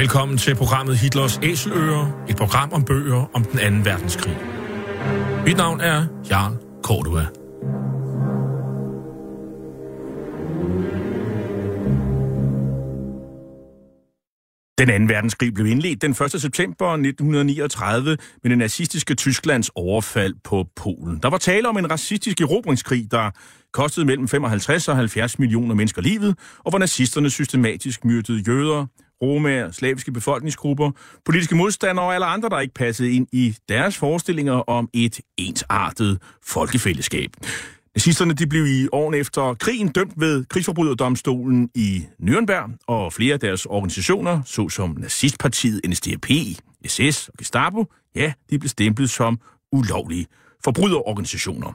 Velkommen til programmet Hitlers Æseløer, et program om bøger om den anden verdenskrig. Mit navn er Jarl Cordua. Den anden verdenskrig blev indledt den 1. september 1939 med det nazistiske Tysklands overfald på Polen. Der var tale om en racistisk erobringskrig, der kostede mellem 55 og 70 millioner mennesker livet, og hvor nazisterne systematisk myrdede jøder, romaer, slaviske befolkningsgrupper, politiske modstandere og alle andre, der ikke passede ind i deres forestillinger om et ensartet folkefællesskab. Nazisterne de blev i årene efter krigen dømt ved krigsforbryderdomstolen i Nürnberg, og flere af deres organisationer, såsom nazistpartiet NSDAP, SS og Gestapo, ja, de blev stemplet som ulovlige forbryderorganisationer.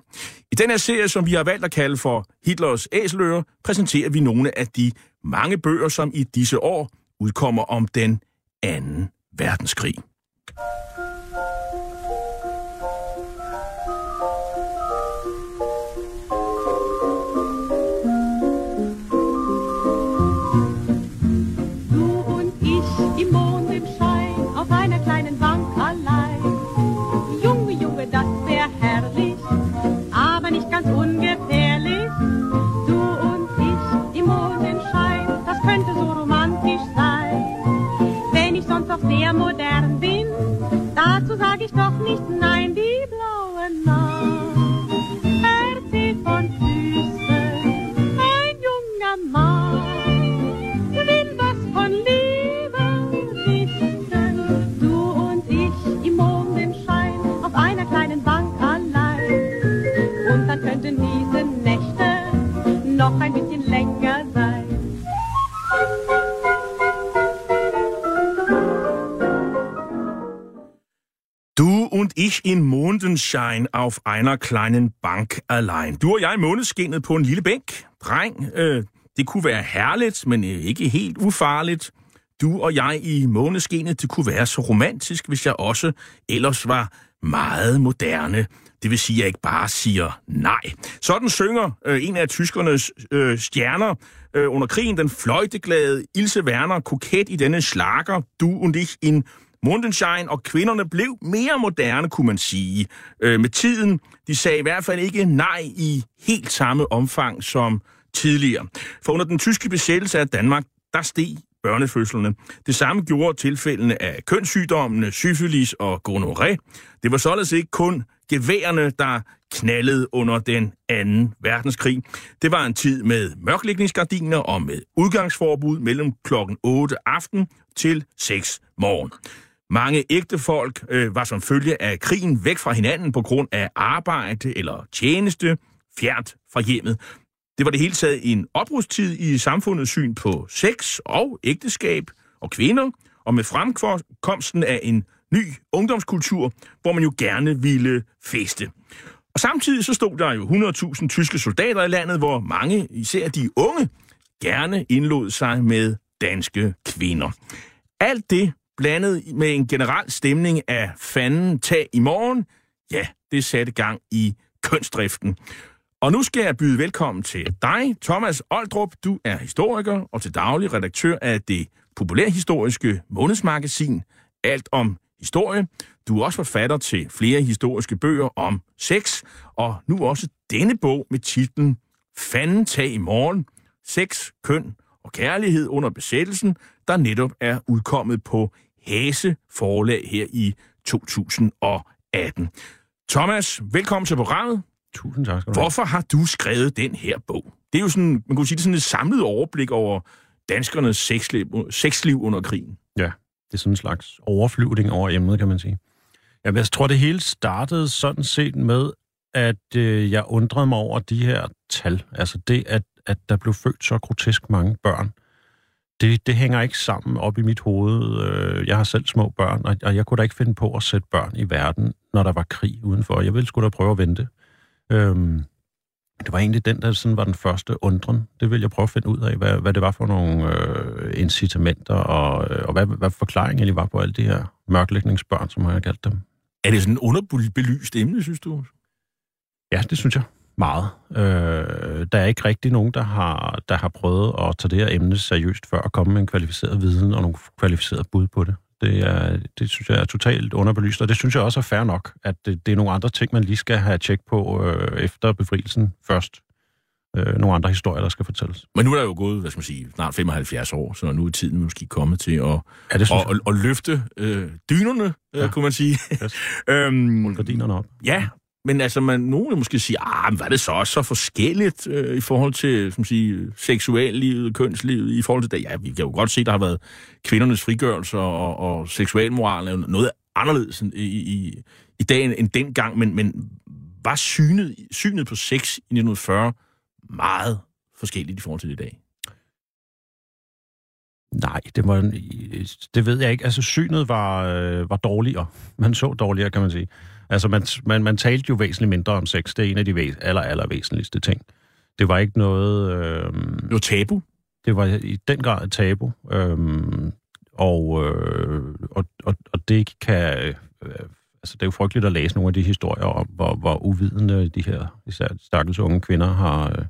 I den her serie, som vi har valgt at kalde for Hitlers Æseløer, præsenterer vi nogle af de mange bøger, som i disse år udkommer om den anden verdenskrig. Mondenschein auf einer kleinen Bank allein. Du og jeg måneskinnet på en lille bænk. Dreng, øh, det kunne være herligt, men øh, ikke helt ufarligt. Du og jeg i måneskinnet, det kunne være så romantisk, hvis jeg også ellers var meget moderne. Det vil sige, at jeg ikke bare siger nej. Sådan synger øh, en af tyskernes øh, stjerner øh, under krigen, den fløjteglade Ilse Werner, koket i denne slager, Du und ich in Mondenschein, og kvinderne blev mere moderne, kunne man sige, øh, med tiden. De sagde i hvert fald ikke nej i helt samme omfang som tidligere. For under den tyske besættelse af Danmark, der steg børnefødslerne. Det samme gjorde tilfældene af kønssygdommene, syfilis og gonoré. Det var således ikke kun geværerne, der knaldede under den anden verdenskrig. Det var en tid med mørklægningsgardiner og med udgangsforbud mellem klokken 8 aften til 6 morgen. Mange ægte folk øh, var som følge af krigen væk fra hinanden på grund af arbejde eller tjeneste, fjernt fra hjemmet. Det var det hele taget en oprustid i samfundets syn på sex og ægteskab og kvinder, og med fremkomsten af en ny ungdomskultur, hvor man jo gerne ville feste. Og samtidig så stod der jo 100.000 tyske soldater i landet, hvor mange, især de unge, gerne indlod sig med danske kvinder. Alt det blandet med en generel stemning af fanden tag i morgen, ja, det satte gang i kønsdriften. Og nu skal jeg byde velkommen til dig, Thomas Oldrup. Du er historiker og til daglig redaktør af det populærhistoriske månedsmagasin Alt om historie. Du er også forfatter til flere historiske bøger om sex, og nu også denne bog med titlen Fanden tag i morgen. Sex, køn og kærlighed under besættelsen, der netop er udkommet på Hæse forlag her i 2018. Thomas, velkommen til programmet. Tusind tak skal du have. Hvorfor har du skrevet den her bog? Det er jo sådan, man kunne sige, det er sådan et samlet overblik over danskernes sexliv, sexliv under krigen. Ja, det er sådan en slags overflyvning over emnet, kan man sige. Jamen, jeg tror, det hele startede sådan set med, at øh, jeg undrede mig over de her tal. Altså det, at, at der blev født så grotesk mange børn det, det hænger ikke sammen op i mit hoved. Øh, Jeg har selv små børn, og- og jeg kunne da ikke finde på at sætte børn i verden, når der var krig udenfor. Jeg ville sgu da prøve at vente. Øhm, det var egentlig den, der sådan var den første undren. Det ville jeg prøve at finde ud af, hvad, hvad det var for nogle øh, incitamenter, og, øh, og hvad, hvad forklaringen egentlig var på alle de her mørklægningsbørn, som jeg har kaldt dem. Er det sådan en underbelyst emne, synes du? Ja, det synes jeg. Meget. Øh, der er ikke rigtig nogen, der har, der har prøvet at tage det her emne seriøst før at komme med en kvalificeret viden og nogle kvalificerede bud på det. Det, er, det synes jeg er totalt underbelyst, og det synes jeg også er fair nok, at det, det er nogle andre ting, man lige skal have tjek på øh, efter befrielsen først. Øh, nogle andre historier, der skal fortælles. Men nu er der jo gået, hvad skal man sige, snart 75 år, så nu er tiden måske kommet til at, Ja, det at, at, at løfte øh, dynerne, ja. Ja. kunne man sige. Yes. øhm, Gardinerne op. ja, men altså, man, nogen vil måske sige, ah, men var det så også så forskelligt øh, i forhold til som sige, seksuallivet, kønslivet, i forhold til det? Ja, vi kan jo godt se, der har været kvindernes frigørelse og, og seksualmoral er noget anderledes i, i, i dag end, end dengang, men, men var synet, synet på sex i 1940 meget forskelligt i forhold til i dag? Nej, det, var, det ved jeg ikke. Altså, synet var, øh, var dårligere. Man så dårligere, kan man sige. Altså, man, man, man talte jo væsentligt mindre om sex. Det er en af de væs- aller, aller væsentligste ting. Det var ikke noget... Øh, Det var tabu. det var i den grad et tabu. Øh, og, øh, og, og, og det kan... Øh, altså, det er jo frygteligt at læse nogle af de historier om, hvor, hvor uvidende de her især stakkels unge kvinder har, øh,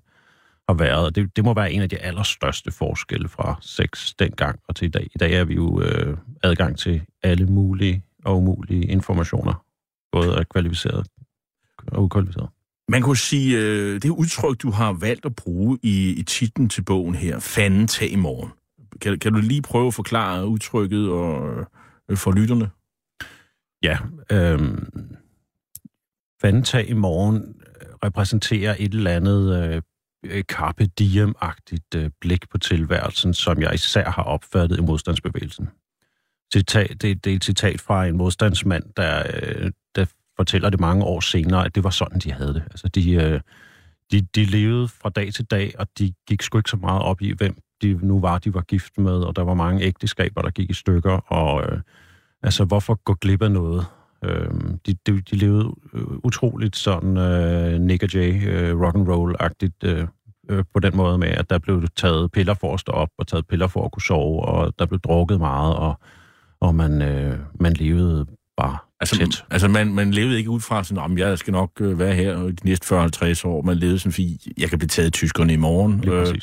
har været. Og det, det må være en af de allerstørste forskelle fra sex dengang og til i dag. I dag er vi jo øh, adgang til alle mulige og umulige informationer, både af kvalificeret og ukvalificeret. Man kunne sige, øh, det udtryk, du har valgt at bruge i, i titlen til bogen her, fanden tag i morgen. Kan, kan du lige prøve at forklare udtrykket og, øh, for lytterne? Ja, øh, Vandtag i morgen repræsenterer et eller andet øh, carpe diem-agtigt øh, blik på tilværelsen, som jeg især har opfattet i modstandsbevægelsen. Citat, det, det er et citat fra en modstandsmand, der, øh, der fortæller det mange år senere, at det var sådan, de havde det. Altså, de, øh, de, de levede fra dag til dag, og de gik sgu ikke så meget op i, hvem de nu var, de var gift med, og der var mange ægteskaber, der gik i stykker, og øh, altså, hvorfor gå glip af noget? Øh, de, de, de levede øh, utroligt sådan øh, Nick og Jay øh, rock and roll-agtigt øh, øh, på den måde med, at der blev taget piller for at stå op, og taget piller for at kunne sove, og der blev drukket meget, og, og man, øh, man levede bare Altså, tæt. altså man, man levede ikke ud fra sådan, om jeg skal nok øh, være her de næste 40-50 år. Man levede sådan, fordi jeg kan blive taget af tyskerne i morgen. Lige Øh.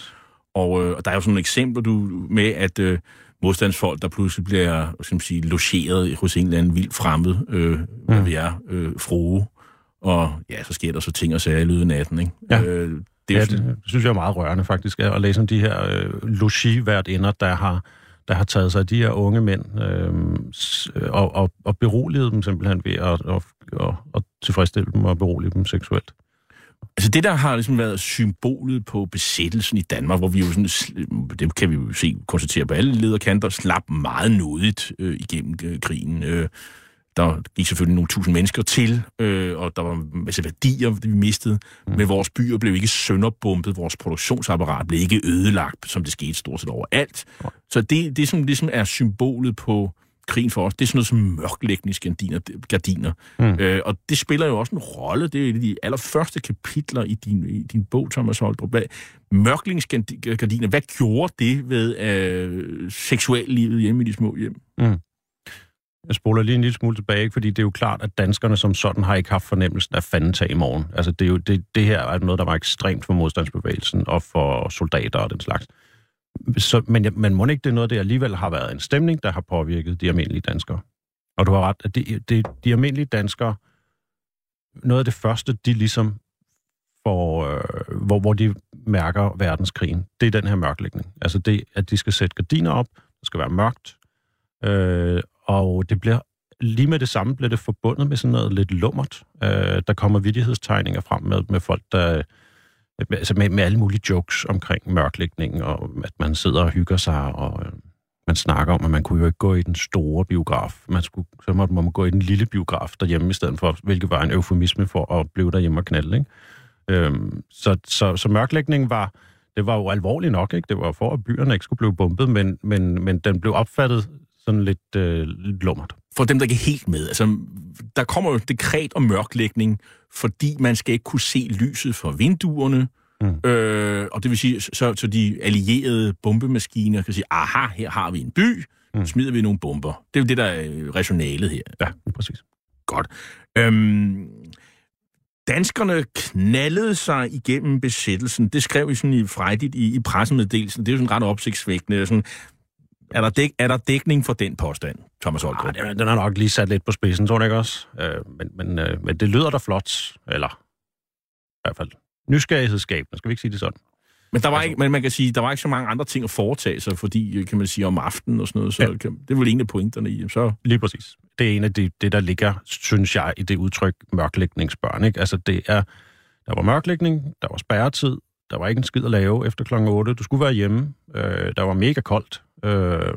Og, øh, og der er jo sådan nogle eksempler du, med, at øh, modstandsfolk, der pludselig bliver man sige, logeret hos en eller anden vild fremmed, øh, mm. hvad vi er, øh, frue. Og ja, så sker der så ting og sager i løbet af natten, ikke? Ja. Øh, det er ja, sådan, det synes jeg er meget rørende faktisk, at læse om de her øh, logi-værtinder, der har, der har taget sig af de her unge mænd øhm, øh, og, og, og beroliget dem simpelthen ved at og, og, og tilfredsstille dem og berolige dem seksuelt. Altså det, der har ligesom været symbolet på besættelsen i Danmark, hvor vi jo sådan, det kan vi jo se, konstatere på alle lederkanter, slap meget nådigt øh, igennem øh, krigen. Øh, der gik selvfølgelig nogle tusind mennesker til, øh, og der var en masse værdier, vi mistede, mm. men vores byer blev ikke sønderbumpet, vores produktionsapparat blev ikke ødelagt, som det skete stort set overalt. Så det, det som ligesom er symbolet på krigen for os, det er sådan noget som mørklægningsgardiner. Gardiner. Mm. Øh, og det spiller jo også en rolle. Det er et af de allerførste kapitler i din, i din bog, Thomas Holdrup. Hvad- Mørklægningsgardiner, hvad gjorde det ved øh, seksuallivet hjemme i de små hjem? Jeg spoler lige en lille smule tilbage, fordi det er jo klart, at danskerne som sådan har ikke haft fornemmelsen af fanden tag i morgen. Altså det, er jo, det, det her er noget, der var ekstremt for modstandsbevægelsen og for soldater og den slags. Så, men, men må ikke det er noget, der alligevel har været en stemning, der har påvirket de almindelige danskere? Og du har ret, at det, det, de almindelige danskere, noget af det første, de ligesom får, øh, hvor, hvor de mærker verdenskrigen, det er den her mørklægning. Altså det, at de skal sætte gardiner op, det skal være mørkt, øh, og det bliver lige med det samme bliver det forbundet med sådan noget lidt lummert. Øh, der kommer vidighedstegninger frem med, med folk, der altså med, med alle mulige jokes omkring mørklægningen, og at man sidder og hygger sig, og øh, man snakker om, at man kunne jo ikke gå i den store biograf. Man skulle, så måtte man gå i den lille biograf derhjemme i stedet for, hvilket var en eufemisme for at blive derhjemme og knalde. Ikke? Øhm, så, så, så mørklægningen var, Det var jo alvorligt nok, ikke? Det var for, at byerne ikke skulle blive bombet, men, men, men den blev opfattet sådan lidt, øh, lidt lummert. For dem, der ikke er helt med, altså, der kommer jo et dekret om mørklægning, fordi man skal ikke kunne se lyset fra vinduerne, mm. øh, og det vil sige, så, så de allierede bombemaskiner kan sige, aha, her har vi en by, mm. smider vi nogle bomber. Det er jo det, der er rationalet her. Ja, præcis. Godt. Øhm, danskerne knaldede sig igennem besættelsen. Det skrev vi sådan i frejdigt i, i pressemeddelelsen. Det er jo sådan ret opsigtsvækkende. Sådan, er der, dæk, er der dækning for den påstand, Thomas Holgaard? Ah, den, den er nok lige sat lidt på spidsen, tror jeg ikke også? Øh, men, men, øh, men det lyder da flot, eller i hvert fald nysgerrighedsskabende, skal vi ikke sige det sådan? Men, der var altså, ikke, men man kan sige, der var ikke så mange andre ting at foretage sig, fordi, kan man sige, om aftenen og sådan noget, så ja. kan, det er vel en af pointerne i. Så... Lige præcis. Det er en af det, det, der ligger, synes jeg, i det udtryk mørklægningsbørn. Ikke? Altså, det er, der var mørklægning, der var spærretid, der var ikke en skid at lave efter kl. 8. Du skulle være hjemme. Øh, der var mega koldt. Øh,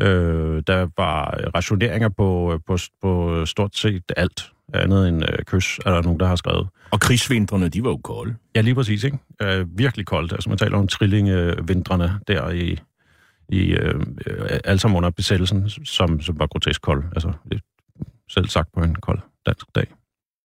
øh, der var rationeringer på, på, på stort set alt andet end øh, kys, er der nogen, der har skrevet. Og krigsvintrene, de var jo kolde. Ja, lige præcis, ikke? Øh, virkelig koldt. Altså, man taler om trillingevintrene der i, i øh, alt sammen under besættelsen, som, som var grotesk kold. Altså, selv sagt på en kold dansk dag.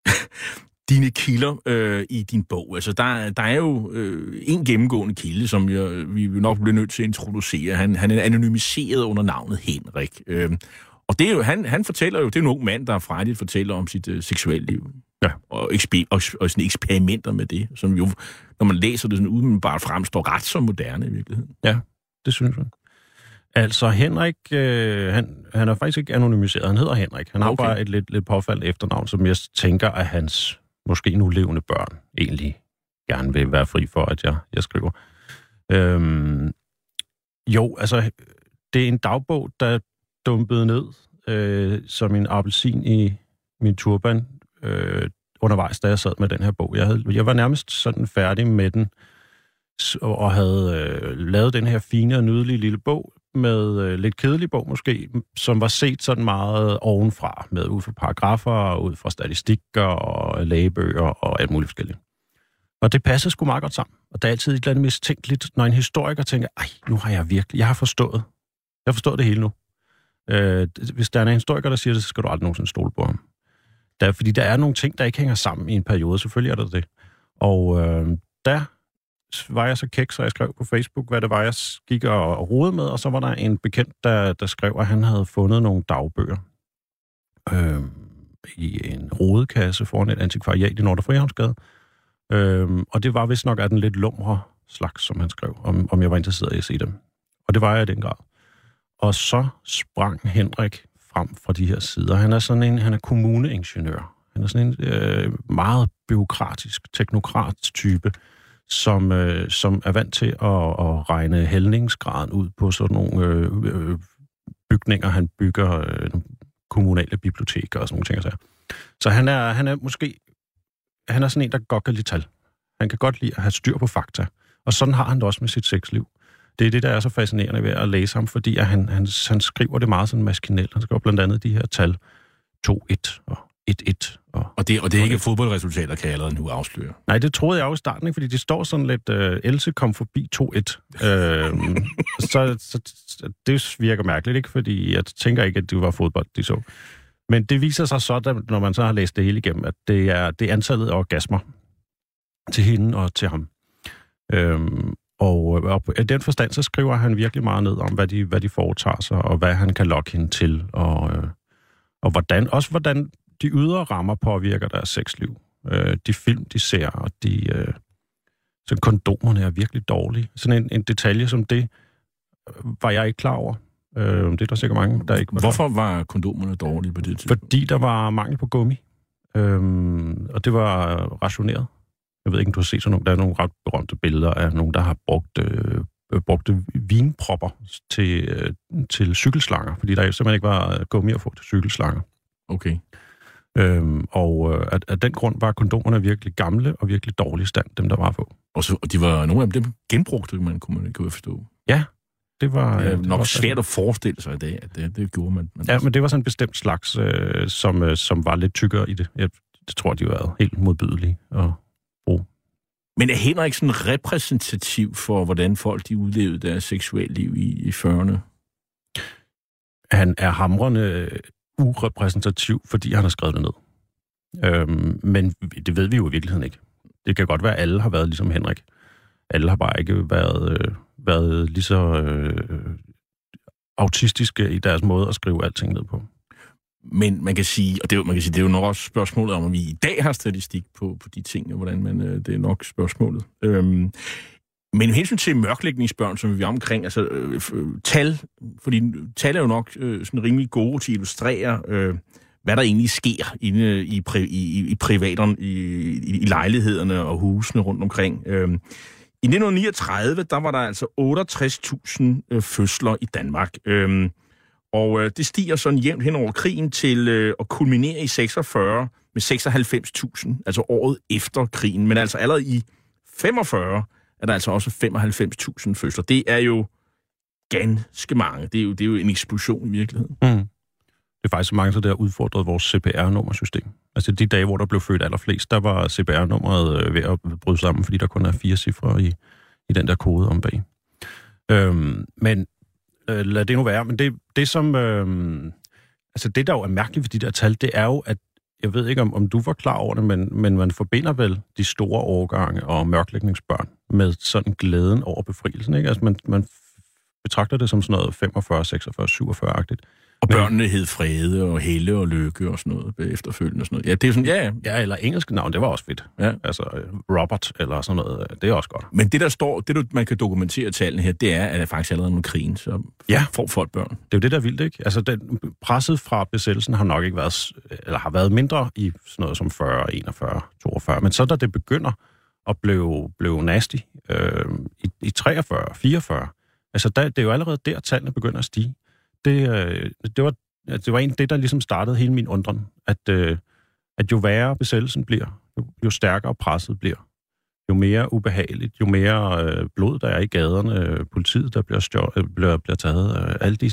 Dine kilder øh, i din bog, altså der, der er jo øh, en gennemgående kilde, som jeg, vi nok bliver nødt til at introducere. Han, han er anonymiseret under navnet Henrik. Øh, og det er jo, han, han fortæller jo, det er en ung mand, der frejdigt fortæller om sit øh, seksuelle liv. Ja. Og, eksper, og, og sådan eksperimenter med det, som jo, når man læser det sådan uden bare fremstår ret så moderne i virkeligheden. Ja, det synes jeg. Altså Henrik, øh, han, han er faktisk ikke anonymiseret, han hedder Henrik. Han har okay. bare et lidt, lidt påfald efternavn, som jeg tænker, at hans måske nu levende børn egentlig gerne vil være fri for, at jeg, jeg skriver. Øhm, jo, altså, det er en dagbog, der dumpede ned øh, som en appelsin i min turban øh, undervejs, da jeg sad med den her bog. Jeg, havde, jeg var nærmest sådan færdig med den, og havde øh, lavet den her fine og nydelige lille bog, med øh, lidt kedelig bog måske, som var set sådan meget ovenfra, med ud fra paragrafer, og ud fra statistikker og lægebøger og alt muligt forskelligt. Og det passede sgu meget godt sammen. Og der er altid et eller andet mistænkeligt, når en historiker tænker, ej, nu har jeg virkelig, jeg har forstået. Jeg har forstået det hele nu. Øh, hvis der er en historiker, der siger det, så skal du aldrig nogensinde stole på ham. Der, fordi der er nogle ting, der ikke hænger sammen i en periode. Selvfølgelig er der det. Og øh, der var jeg så kæk, så jeg skrev på Facebook, hvad det var, jeg gik og rode med, og så var der en bekendt, der, der skrev, at han havde fundet nogle dagbøger øh, i en rodekasse foran et antikvariat i Nordre Frihavnsgade. Øh, og det var vist nok af den lidt lumre slags, som han skrev, om, om jeg var interesseret i at se dem. Og det var jeg i den grad. Og så sprang Henrik frem fra de her sider. Han er sådan en, han er kommuneingeniør. Han er sådan en øh, meget byråkratisk, teknokrat-type, som, øh, som er vant til at, at regne hældningsgraden ud på sådan nogle øh, øh, bygninger, han bygger øh, kommunale biblioteker og sådan nogle ting. Så, så han, er, han er måske han er sådan en, der godt kan lide tal. Han kan godt lide at have styr på fakta. Og sådan har han det også med sit sexliv det er det, der er så fascinerende ved at læse ham, fordi at han, han, han skriver det meget sådan maskinelt. Han skriver blandt andet de her tal 2-1 og 1-1. Og, og, det, og det er ikke fodboldresultater, kan jeg allerede nu afsløre. Nej, det troede jeg også i starten, ikke? fordi det står sådan lidt, uh, Else kom forbi 2-1. uh, så, så, det virker mærkeligt, ikke? fordi jeg tænker ikke, at det var fodbold, de så. Men det viser sig så, når man så har læst det hele igennem, at det er, det er antallet af orgasmer til hende og til ham. Øhm, og, øh, og i den forstand, så skriver han virkelig meget ned om, hvad de, hvad de foretager sig, og hvad han kan lokke hende til, og, øh, og hvordan, også hvordan de ydre rammer påvirker deres sexliv. Øh, de film, de ser, og de... Øh, så kondomerne er virkelig dårlige. Sådan en, en detalje som det, var jeg ikke klar over. Øh, det er der sikkert mange, der ikke var Hvorfor var kondomerne dårlige på det tidspunkt? Fordi der var mangel på gummi. Øh, og det var rationeret. Jeg ved ikke, om du har set sådan nogle, der er nogle ret berømte billeder af nogen, der har brugt, øh, brugte vinpropper til, øh, til cykelslanger, fordi der simpelthen ikke var gummi at få til cykelslanger. Okay. Øhm, og øh, af, af den grund var kondomerne virkelig gamle og virkelig dårlig stand, dem der var på. Og, så, og de var nogle af dem genbrugte, man kunne man kunne forstå. Ja, det var... Det er nok det var, svært at forestille sig i dag, at det, det gjorde man. Men ja, men det var sådan en bestemt slags, øh, som, øh, som var lidt tykkere i det. Jeg, det tror, de var helt modbydelige og Men er Henrik sådan repræsentativ for, hvordan folk de udlevede deres seksuelle liv i, i 40'erne? Han er hamrende urepræsentativ, fordi han har skrevet det ned. Øhm, men det ved vi jo i virkeligheden ikke. Det kan godt være, at alle har været ligesom Henrik. Alle har bare ikke været, øh, været lige så øh, autistiske i deres måde at skrive alting ned på. Men man kan sige, og det er, jo- man kan sige, det er jo nok også spørgsmålet om, at vi i dag har statistik på, på de ting, og hvordan man, øh, det er nok spørgsmålet. Øhm, men med hensyn til mørklægningsbørn, som vi er omkring, altså øh, øh, tal, fordi tal er jo nok øh, sådan rimelig gode til at illustrere, øh, hvad der egentlig sker inde øh, i, pri, i, i privaterne, i, i, i lejlighederne og husene rundt omkring. Øh, I 1939, der var der altså 68.000 øh, fødsler i Danmark. Øh, og øh, det stiger sådan jævnt hen over krigen til øh, at kulminere i 46 med 96.000, altså året efter krigen. Men altså allerede i 45 er der altså også 95.000 fødsler. Det er jo ganske mange. Det er jo, det er jo en eksplosion i virkeligheden. Mm. Det er faktisk så mange, så har udfordret vores CPR-nummersystem. Altså de dage, hvor der blev født allerflest, der var CPR-nummeret øh, ved at bryde sammen, fordi der kun er fire cifre i, i den der kode om bag. Øhm, men øh, lad det nu være. Men det, det som... Øh, altså det, der jo er mærkeligt ved de der tal, det er jo, at jeg ved ikke, om, om du var klar over det, men, men man forbinder vel de store årgange og mørklægningsbørn med sådan glæden over befrielsen, ikke? Altså man, man betragter det som sådan noget 45, 46, 47-agtigt. Og børnene hed Frede og Helle og Lykke og sådan noget efterfølgende og sådan noget. Ja, det er sådan, ja, ja. Eller engelske navn, det var også fedt. Ja. Altså øh, Robert eller sådan noget, øh, det er også godt. Men det, der står, det, du- man kan dokumentere tallene her, det er, at det faktisk allerede med krigen, så Ja. får folk børn. Det er jo det, der er vildt, ikke? Altså, den, presset fra besættelsen har nok ikke været, eller har været mindre i sådan noget som 40, 41, 42. Men så da det begynder at blive, blive nasty øh, i, i 43, 44, altså der, det er jo allerede der, tallene begynder at stige. Det, øh, det, var, det var en det, der ligesom startede hele min undren, at, øh, at jo værre besættelsen bliver, jo, jo stærkere presset bliver, jo mere ubehageligt, jo mere øh, blod der er i gaderne, øh, politiet der bliver, stjå, øh, bliver, bliver taget, øh, alle de,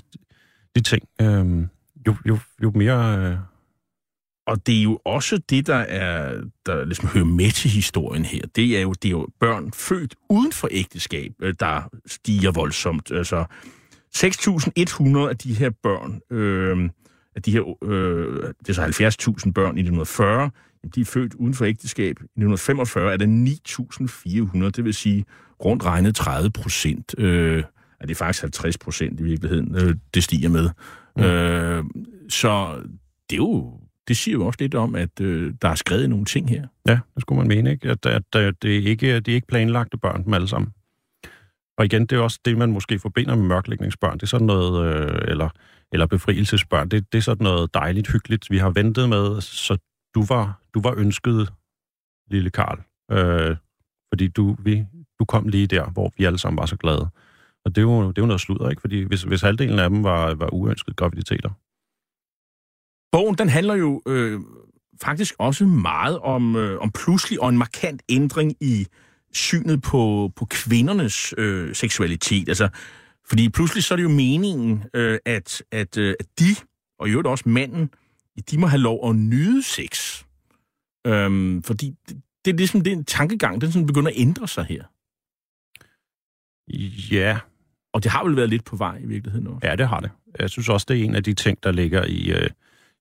de ting, øh, jo, jo, jo mere... Øh, Og det er jo også det, der er der ligesom hører med til historien her. Det er jo, det er jo børn født uden for ægteskab, øh, der stiger voldsomt. Altså 6.100 af de her børn, øh, af de her, øh, det er så 70.000 børn i 1940, jamen, de er født uden for ægteskab. I 1945 er det 9.400, det vil sige rundt regnet 30 procent. Øh, er det er faktisk 50 procent i virkeligheden, øh, det stiger med. Mm. Øh, så det er jo det siger jo også lidt om, at øh, der er skrevet nogle ting her. ja, det skulle man mene, ikke? At, at, at det, er ikke, det er ikke planlagte børn, dem alle sammen. Og igen, det er også det, man måske forbinder med mørklægningsbørn. Det er sådan noget, øh, eller, eller befrielsesbørn. Det, det er sådan noget dejligt hyggeligt. Vi har ventet med, så du var, du var ønsket, lille Karl. Øh, fordi du, vi, du kom lige der, hvor vi alle sammen var så glade. Og det er jo, det er jo noget sludder, ikke? Fordi hvis, hvis halvdelen af dem var, var uønskede graviditeter, Bogen, den handler jo øh, faktisk også meget om, øh, om pludselig og en markant ændring i synet på, på kvindernes øh, seksualitet. Altså, fordi pludselig så er det jo meningen, øh, at, at, øh, at de, og i øvrigt også manden, de må have lov at nyde sex. Øhm, fordi det, det er ligesom den tankegang, den sådan begynder at ændre sig her. ja, Og det har vel været lidt på vej i virkeligheden også. Ja, det har det. Jeg synes også, det er en af de ting, der ligger i, øh,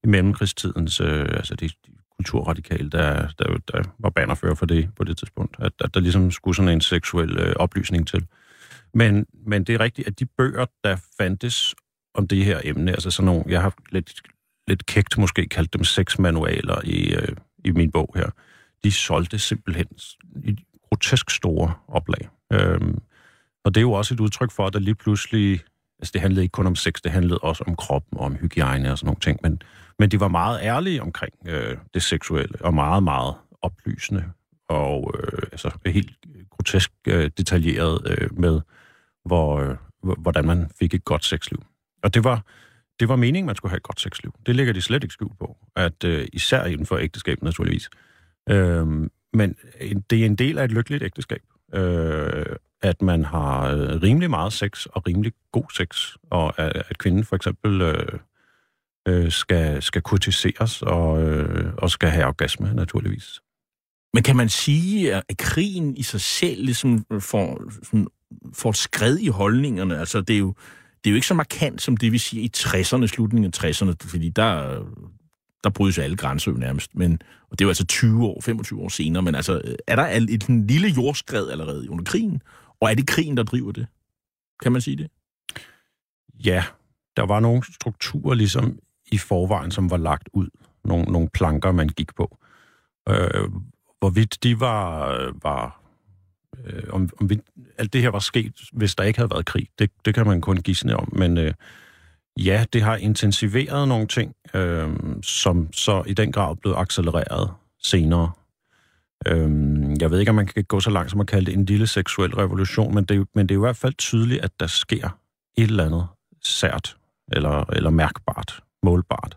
i mellemkrigstidens, øh, altså de, de kulturradikal, der, der, der var bannerfører for det på det tidspunkt, at, at der ligesom skulle sådan en seksuel øh, oplysning til. Men, men det er rigtigt, at de bøger, der fandtes om det her emne, altså sådan nogle, jeg har lidt, lidt kægt måske kaldt dem sexmanualer i, øh, i min bog her, de solgte simpelthen i grotesk store oplag. Øhm, og det er jo også et udtryk for, at der lige pludselig Altså, det handlede ikke kun om sex, det handlede også om kroppen og om hygiejne og sådan nogle ting. Men, men de var meget ærlige omkring øh, det seksuelle, og meget, meget oplysende, og øh, altså helt grotesk øh, detaljeret øh, med, hvor, øh, hvordan man fik et godt sexliv. Og det var, det var meningen, man skulle have et godt sexliv. Det ligger de slet ikke skjult på, at øh, især inden for ægteskab naturligvis. Øh, men en- det er en del af et lykkeligt ægteskab. Øh, at man har øh, rimelig meget sex og rimelig god sex, og at, at kvinden for eksempel øh, øh, skal, skal kurtiseres og, øh, og skal have orgasme, naturligvis. Men kan man sige, at krigen i sig selv ligesom får, sådan, får et skred i holdningerne? Altså, det er jo, det er jo ikke så markant, som det vi siger i 60'erne, slutningen af 60'erne, fordi der, der brydes alle grænser jo nærmest. Men, og det er jo altså 20 år, 25 år senere, men altså, er der et, et lille jordskred allerede under krigen? Og er det krigen, der driver det? Kan man sige det? Ja, der var nogle strukturer ligesom i forvejen, som var lagt ud. Nogle, nogle planker, man gik på. Øh, hvorvidt de var, var øh, om, om vi, alt det her var sket, hvis der ikke havde været krig, det, det kan man kun gisne om, men øh, ja, det har intensiveret nogle ting, øh, som så i den grad blev accelereret senere. Øh, jeg ved ikke, om man kan gå så langt som at kalde det en lille seksuel revolution, men det, men det er i hvert fald tydeligt, at der sker et eller andet sært, eller, eller mærkbart, målbart.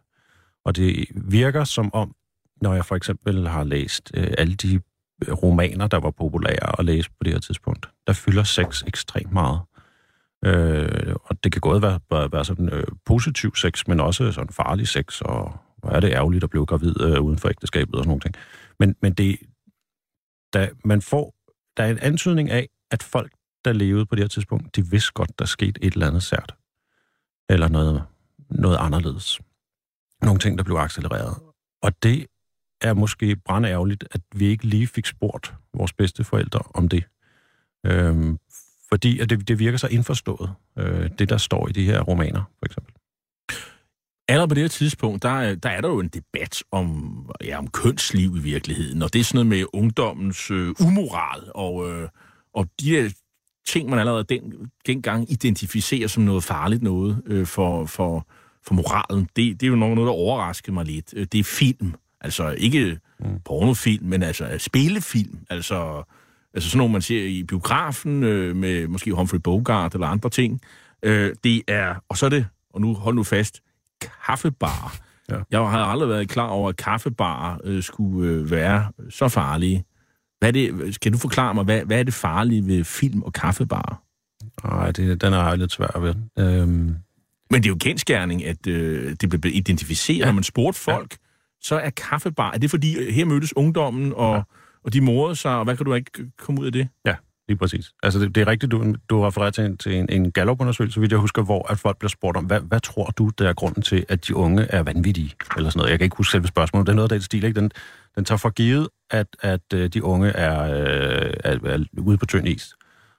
Og det virker som om, når jeg for eksempel har læst øh, alle de øh, romaner, der var populære at læse på det her tidspunkt, der fylder sex ekstremt meget. Øh, og det kan godt være, være, være sådan øh, positiv sex, men også sådan farlig sex, og hvor er det ærgerligt at blive gravid øh, uden for ægteskabet og sådan noget. Men, men det, da man får, der er en antydning af, at folk, der levede på det her tidspunkt, de vidste godt, der skete et eller andet sært. Eller noget, noget anderledes. Nogle ting, der blev accelereret. Og det er måske brandærgerligt, at vi ikke lige fik spurgt vores bedste forældre om det. Øhm, fordi at det, det virker så indforstået, øh, det der står i de her romaner, for eksempel. Allerede på det her tidspunkt, der, der er der jo en debat om, ja, om kønsliv i virkeligheden, og det er sådan noget med ungdommens øh, umoral, og, øh, og de her ting, man allerede den, dengang identificerer som noget farligt noget øh, for, for, for moralen, det, det er jo noget, der overraskede mig lidt. Øh, det er film, altså ikke mm. pornofilm, men altså spillefilm, altså, altså sådan noget, man ser i biografen øh, med måske Humphrey Bogart eller andre ting. Øh, det er, og så er det, og nu hold nu fast, kaffebar. Ja. Jeg havde aldrig været klar over, at kaffebar øh, skulle øh, være så farlige. Hvad er det, skal du forklare mig, hvad, hvad er det farlige ved film og kaffebar? Nej, det, den er lidt svær ved. Øhm... Men det er jo kendskærning, at øh, det blev identificeret, ja. når man spurgte folk, ja. så er kaffebar, er det fordi, øh, her mødtes ungdommen, og, ja. og de morede sig, og hvad kan du ikke komme ud af det? Ja, lige præcis. Altså, det, det er rigtigt, du, du refererer til, en, til en, en Gallup-undersøgelse, vidt jeg husker, hvor at folk bliver spurgt om, hvad, hvad tror du, der er grunden til, at de unge er vanvittige? Eller sådan noget. Jeg kan ikke huske selve spørgsmålet. Det er noget af den stil, ikke? Den, den tager for givet, at, at øh, de unge er, øh, er, er ude på tynd is.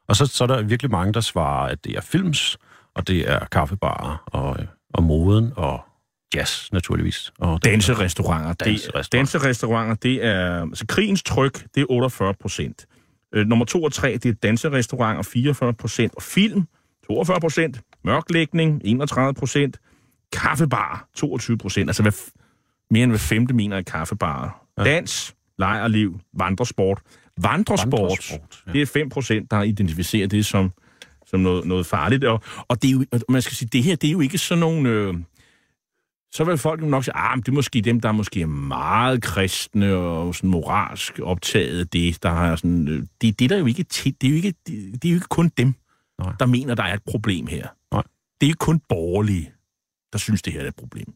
Og så, så er der virkelig mange, der svarer, at det er films, og det er kaffebarer, og, og moden, og jazz, naturligvis. Og danserestauranter. Danserestauranter. danserestauranter, det er... Altså, krigens tryk, det er 48 procent. Øh, nummer 2 og 3, det er danserestauranter, 44 procent. Og film, 42 procent. Mørklægning, 31 procent. Kaffebar, 22 procent. Altså, hvad, mere end hver femte mener er kaffebarer. Ja. Dans, lejerliv, vandresport. Vandresport, vandresport ja. det er 5 procent, der identificerer det som, som noget, noget farligt. Og, og det er jo, man skal sige, det her, det er jo ikke sådan nogle... Øh, så vil folk nok sige, ah, det er måske dem, der er måske meget kristne og sådan moralsk optaget det, der har sådan, øh, det, det er der jo ikke det er jo ikke, det, er jo ikke kun dem, Nej. der mener, der er et problem her. Nej. Det er jo kun borgerlige, der synes, det her er et problem.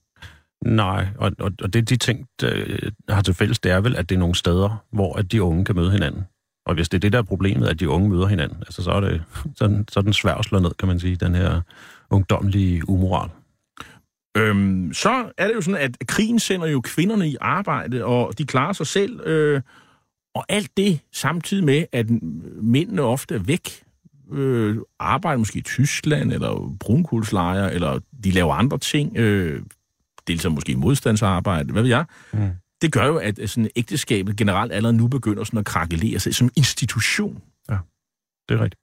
Nej, og, og, og det de ting, der har til fælles, det er vel, at det er nogle steder, hvor at de unge kan møde hinanden. Og hvis det er det, der er problemet, at de unge møder hinanden, altså, så, er det, så, så er den svær at slå ned, kan man sige, den her ungdomlige umoral. Øhm, så er det jo sådan, at krigen sender jo kvinderne i arbejde, og de klarer sig selv. Øh, og alt det samtidig med, at mændene ofte er væk. Øh, arbejder måske i Tyskland, eller brunkulslejre, eller de laver andre ting. Øh, deltager måske i modstandsarbejde, hvad ved jeg. Mm. Det gør jo, at sådan ægteskabet generelt allerede nu begynder sådan at krakelere sig som institution. Ja, det er rigtigt.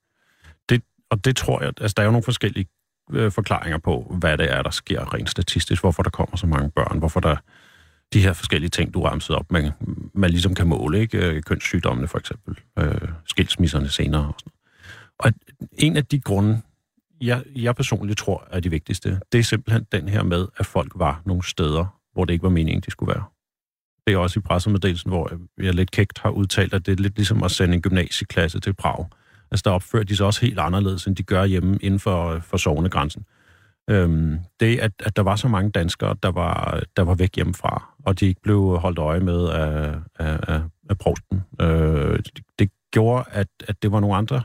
Det, og det tror jeg, altså der er jo nogle forskellige øh, forklaringer på, hvad det er, der sker rent statistisk, hvorfor der kommer så mange børn, hvorfor der de her forskellige ting, du ramsede op, man, man ligesom kan måle, ikke? Øh, kønssygdommene for eksempel, øh, skilsmisserne senere og sådan Og en af de grunde, jeg, jeg personligt tror er de vigtigste, det er simpelthen den her med, at folk var nogle steder, hvor det ikke var meningen, de skulle være. Det er også i pressemeddelelsen, hvor jeg lidt kægt har udtalt, at det er lidt ligesom at sende en gymnasieklasse til Prag. Altså der opfører de sig også helt anderledes, end de gør hjemme inden for, for sovnegrænsen. Øhm, det, at, at der var så mange danskere, der var, der var væk hjemmefra, og de ikke blev holdt øje med af, af, af, af provsten. Øh, det, det gjorde, at, at det var nogle andre,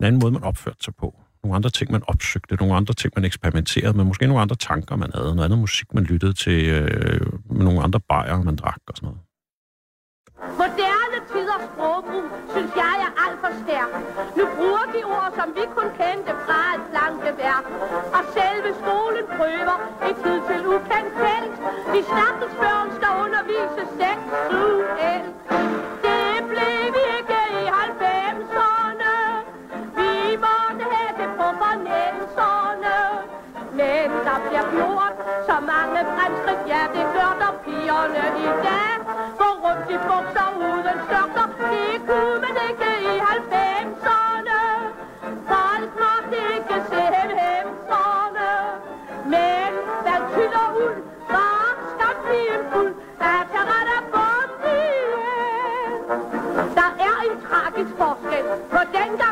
en anden måde, man opførte sig på. Nogle andre ting, man opsøgte, nogle andre ting, man eksperimenterede med, måske nogle andre tanker, man havde, noget andet musik, man lyttede til, øh, med nogle andre bajer, man drak og sådan noget. Nu bruger de ord, som vi kun kendte fra et plankeværk. Og selve skolen prøver et hidtil ukendt felt. De stakkels børn skal undervise seksuelt. Det blev vi ikke i 90'erne. Vi måtte have det på fornemmelserne. Men der bliver gjort så mange fremskridt, ja det gør der pigerne i dag. Rundt i bukser uden skørter, det kunne man ikke i 90'er.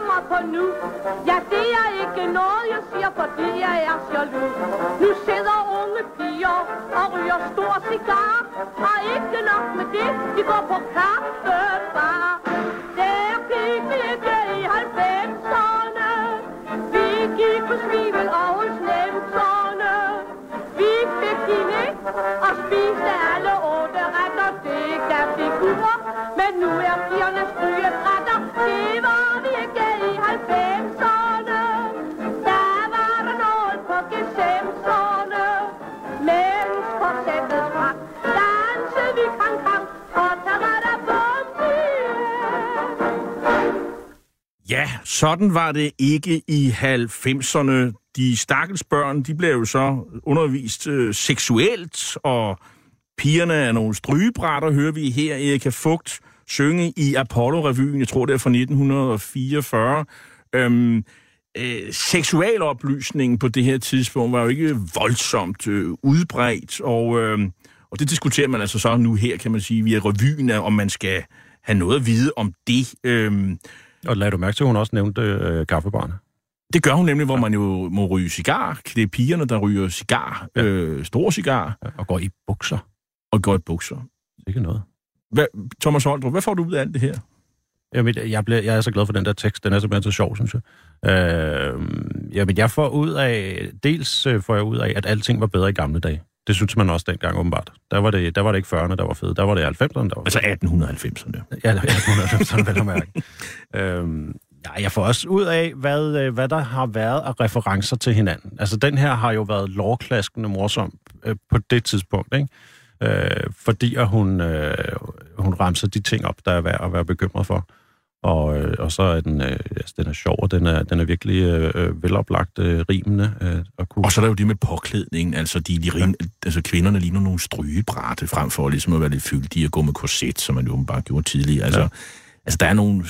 Kommer på nu. Ja, det er ikke noget, jeg siger, fordi jeg er jaloux. Nu sidder unge piger og ryger stor cigar. Og ikke nok med det, de går på kaffebar. Der gik vi ikke i 90'erne. Vi gik på svivel og hos nemserne. Vi fik hende og spiste alle otte retter. Det gav figurer, men nu er pigernes rygebrætter. Det var vi ikke 90'erne. Der var der noget på gesemserne. Mens korsettet sprang, dansede vi kram kram og tarada Ja, sådan var det ikke i 90'erne. De stakkels børn, de blev jo så undervist øh, seksuelt, og pigerne er nogle strygebrætter, hører vi her Erika Fugt synge i Apollo-revyen, jeg tror det er fra 1944. Øhm, øh, seksualoplysningen på det her tidspunkt var jo ikke voldsomt øh, udbredt, og, øh, og det diskuterer man altså så nu her, kan man sige, via revyen, om man skal have noget at vide om det. Øh, Og lad du mærke til, at hun også nævnte øh, kaffebarne. det gør hun nemlig, hvor man jo må ryge cigar. Det er pigerne, der ryger cigar, ja. øh, store cigar, Og går i bukser. og går i bukser. Ikke noget. Hvad, Thomas Holdrup, hvad får du ud af alt det her? Jamen, jeg, bliver, jeg er så glad for den der tekst. Den er simpelthen så sjov, synes jeg. Øh, jamen, jeg får ud af... Dels øh, får jeg ud af, at alting var bedre i gamle dage. Det synes man også dengang, åbenbart. Der var det, der var det ikke 40'erne, der var fede. Der var det 90'erne, der var Altså 1890'erne. Ja, det er sådan vel at mærke. øhm, ja, jeg får også ud af, hvad, øh, hvad der har været af referencer til hinanden. Altså, den her har jo været lovklaskende morsom øh, på det tidspunkt, ikke? Øh, fordi at hun, øh, hun ramser de ting op, der er værd at være bekymret for. Og, øh, og så er den, øh, altså, den er sjov, og den er, den er virkelig øh, øh, veloplagt øh, rimende. Øh, og kunne... Og så er der jo det med påklædningen. Altså, de, de rin, altså kvinderne ligner nogle strygebrætte, frem for ligesom at være lidt fyldige og gå med korset, som man jo bare gjorde tidligere. Altså, Ja. ja. altså der er nogle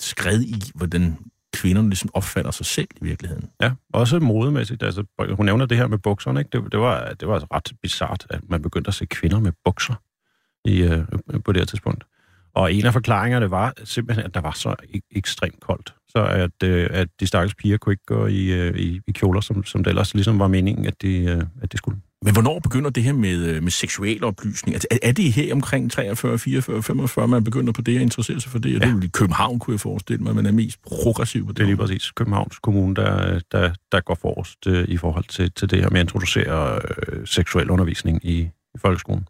skred i, hvordan kvinderne ligesom opfatter sig selv i virkeligheden. Ja, også modemæssigt. Altså, hun nævner det her med bukserne, ikke? Det, det, var, det var altså ret bizart, at man begyndte at se kvinder med bukser i, øh, på det her tidspunkt. Og en af forklaringerne var simpelthen, at der var så ek- ekstremt koldt. Så at, øh, at de stakkels piger kunne ikke gå i, øh, i, i kjoler, som, som det ellers ligesom var meningen, at de, øh, at de skulle. Men hvornår begynder det her med, øh, med seksualoplysning? Altså, er, det her omkring 43, 44, 45, man begynder på det og interesserer sig for det? Og det er jo i København, kunne jeg forestille mig, man er mest progressiv på det. Det er lige præcis Københavns Kommune, der, der, der går forrest øh, i forhold til, til det her med at introducere øh, seksuel undervisning i, i folkeskolen.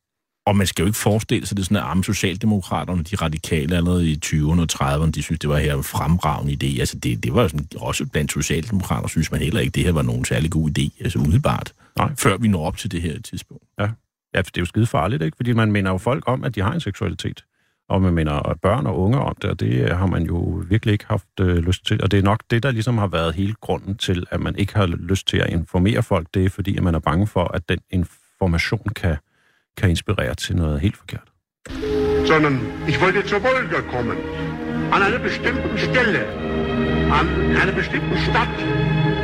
Og man skal jo ikke forestille sig, det er sådan, at arme socialdemokraterne, de radikale allerede i 20'erne og 30'erne, de synes, det var her en fremragende idé. Altså, det, det var sådan, også blandt socialdemokrater, synes man heller ikke, det her var nogen særlig god idé, altså umiddelbart, Nej. før vi når op til det her tidspunkt. Ja, for det er jo skide farligt, ikke? Fordi man minder jo folk om, at de har en seksualitet. Og man minder børn og unge om det, og det har man jo virkelig ikke haft øh, lyst til. Og det er nok det, der ligesom har været hele grunden til, at man ikke har lyst til at informere folk. Det er fordi, at man er bange for, at den information kan, kan inspirere til noget helt forkert. sondern ich wollte zur Wolga kommen. An einer bestimmten Stelle, an einer bestimmten Stadt.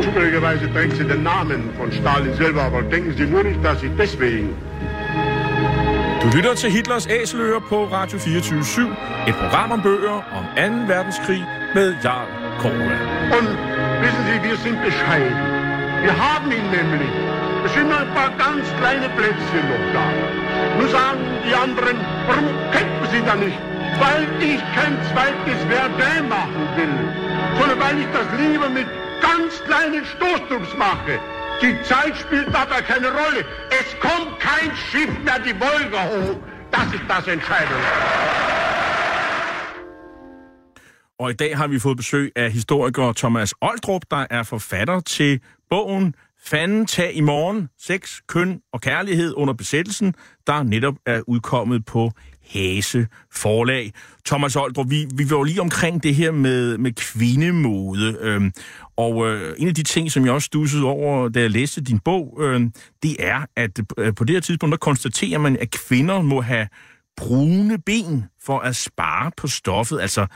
Zufälligerweise trägt sie den Namen von Stalin selber, aber denken Sie nur nicht, dass ich deswegen Du lytter til Hitlers Æseløer på Radio 24 et program om bøger om 2. verdenskrig med Jarl Kåre. Und wissen Sie, wir sind bescheiden. Wir haben ihn nämlich. Es sind nur ein paar ganz kleine Plätzchen noch da. Nun sagen die anderen, warum kämpfen Sie da nicht? weil ich kein zweites Verdun machen will, sondern weil ich das lieber mit ganz kleinen Stoßdrucks mache. Die Zeit spielt dabei keine Rolle. Es kommt kein Schiff mehr die Wolga hoch. Das ist das Entscheidende. Og i dag har vi fået besøg af historiker Thomas Oldrup, der er forfatter til bogen Fanden tag i morgen, sex, køn og kærlighed under besættelsen, der netop er udkommet på Hase forlag. Thomas Oldrup, vi, vi var jo lige omkring det her med, med kvindemode, øhm, og øh, en af de ting, som jeg også stussede over, da jeg læste din bog, øh, det er, at øh, på det her tidspunkt, der konstaterer man, at kvinder må have brune ben for at spare på stoffet. Altså,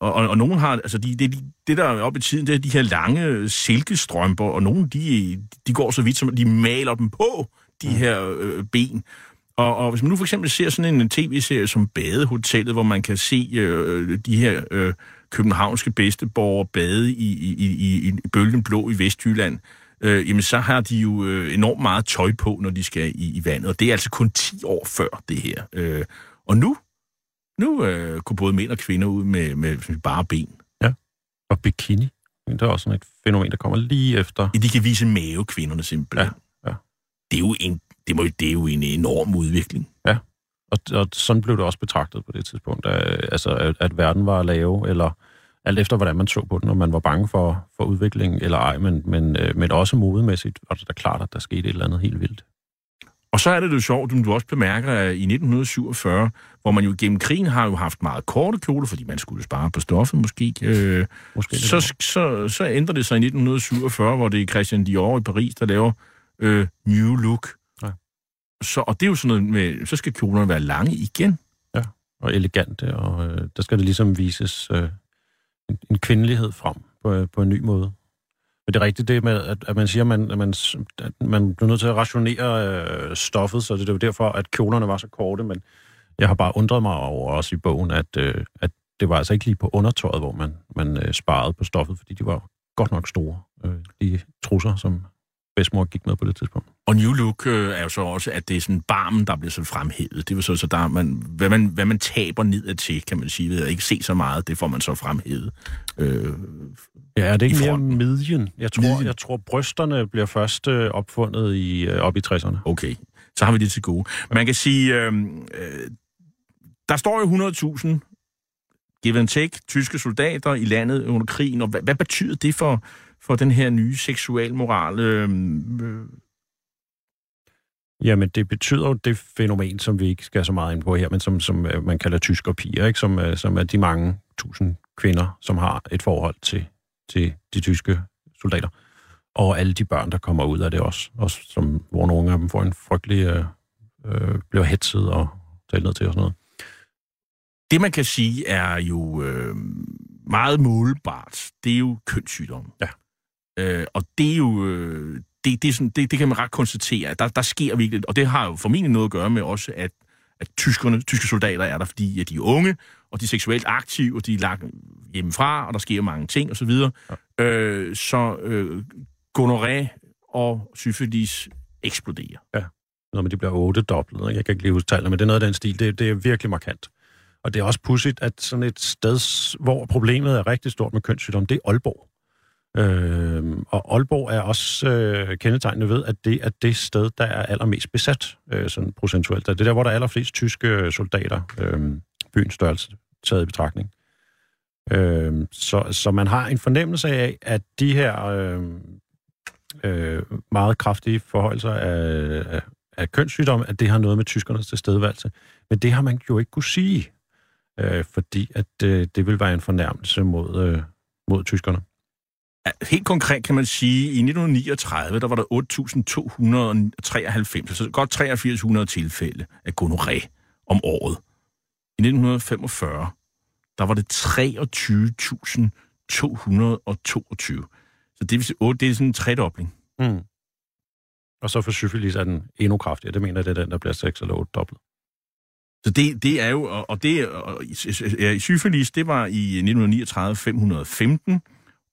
og, og, og nogen har, altså de, det, det der er oppe i tiden, det er de her lange silkestrømper, og nogle de, de går så vidt, som de maler dem på, de her øh, ben. Og, og hvis man nu for eksempel ser sådan en tv-serie som Badehotellet, hvor man kan se øh, de her øh, københavnske bedsteborgere bade i, i, i, i bølgen blå i Vestjylland, øh, jamen så har de jo øh, enormt meget tøj på, når de skal i, i vandet. Og det er altså kun 10 år før det her. Øh, og nu, nu øh, kunne både mænd og kvinder ud med, med bare ben. Og bikini. Det er også sådan et fænomen, der kommer lige efter. De kan vise mave, kvinderne simpelthen. Ja, ja. Det, er jo en, det, må, det er jo en enorm udvikling. Og, og sådan blev det også betragtet på det tidspunkt, at, altså, at, at verden var lave, eller alt efter, hvordan man så på den, og man var bange for, for udviklingen eller ej, men, men, øh, men også modemæssigt var det da klart, at der skete et eller andet helt vildt. Og så er det jo sjovt, som du også bemærker, at i 1947, hvor man jo gennem krigen har jo haft meget korte kjoler, fordi man skulle spare på stoffet måske, øh, Måske lidt så, så, så ændrer det sig i 1947, hvor det er Christian Dior i Paris, der laver øh, New Look. Ja. Så, og det er jo sådan noget med, så skal kjolerne være lange igen. og elegante, og øh, der skal det ligesom vises øh, en, en kvindelighed frem på, øh, på en ny måde. Men det er rigtigt det med, at, at man siger, at man, at man, at man bliver nødt til at rationere øh, stoffet, så det er jo derfor, at kjolerne var så korte, men jeg har bare undret mig over også i bogen, at, øh, at det var altså ikke lige på undertøjet, hvor man, man øh, sparede på stoffet, fordi de var godt nok store, øh, de trusser, som bedsmor gik med på det tidspunkt. Og New Look øh, er jo så også, at det er sådan barmen, der bliver så fremhævet. Det vil så, så der er man, hvad, man, hvad man taber nedad til, kan man sige, ved at ikke se så meget, det får man så fremhævet. Øh, Ja, er det ikke mere midjen? Jeg tror, Midjen. jeg tror brysterne bliver først øh, opfundet i, øh, op i 60'erne. Okay, så har vi det til gode. Man kan sige, øh, øh, der står jo 100.000 give and take, tyske soldater i landet under krigen, og hvad, hvad betyder det for, for den her nye seksualmoral? Øh, øh, Jamen, det betyder jo det fænomen, som vi ikke skal så meget ind på her, men som, som øh, man kalder tysker piger, ikke? Som, øh, som er de mange tusind kvinder, som har et forhold til, til de tyske soldater. Og alle de børn, der kommer ud af det også, også som, hvor nogle af dem får en frygtelig... Øh, øh, bliver hetset og talt ned til og sådan noget. det, man kan sige, er jo øh, meget målbart. Det er jo kønssygdom. Ja. Øh, og det er jo... Øh, det, det, er sådan, det, det kan man ret konstatere. at Der, der sker virkelig... Og det har jo formentlig noget at gøre med også, at, at tyskerne, tyske soldater er der, fordi at de er unge, og de er seksuelt aktive, og de er lagt hjemmefra, og der sker mange ting osv. Så, ja. øh, så øh, gonoré og syfilis eksploderer. Noget med, de bliver otte dobbelt. Jeg kan ikke lige huske tallene, men det er noget af den stil. Det, det er virkelig markant. Og det er også pudsigt, at sådan et sted, hvor problemet er rigtig stort med kønssygdom, det er Aalborg. Øh, og Aalborg er også øh, kendetegnet ved, at det er det sted, der er allermest besat, øh, sådan procentuelt. Det er der, hvor der er allerflest tyske øh, soldater, øh, byens størrelse taget i betragtning. Øh, så, så man har en fornemmelse af, at de her øh, øh, meget kraftige forholdelser af, af, af kønssygdom, at det har noget med tyskernes tilstedeværelse. Men det har man jo ikke kunne sige, øh, fordi at øh, det vil være en fornærmelse mod, øh, mod tyskerne. Helt konkret kan man sige, at i 1939, der var der 8.293, altså godt 8300 tilfælde af gonoré om året. I 1945, der var det 23.222. Så det vil sige, det er sådan en tredobling. Mm. Og så for syfilis er den endnu kraftigere. Det mener jeg, det er den, der bliver 6 eller 8 dobbelt. Så det, det er jo, og og det, og, ja, syfilis, det var i 1939 515,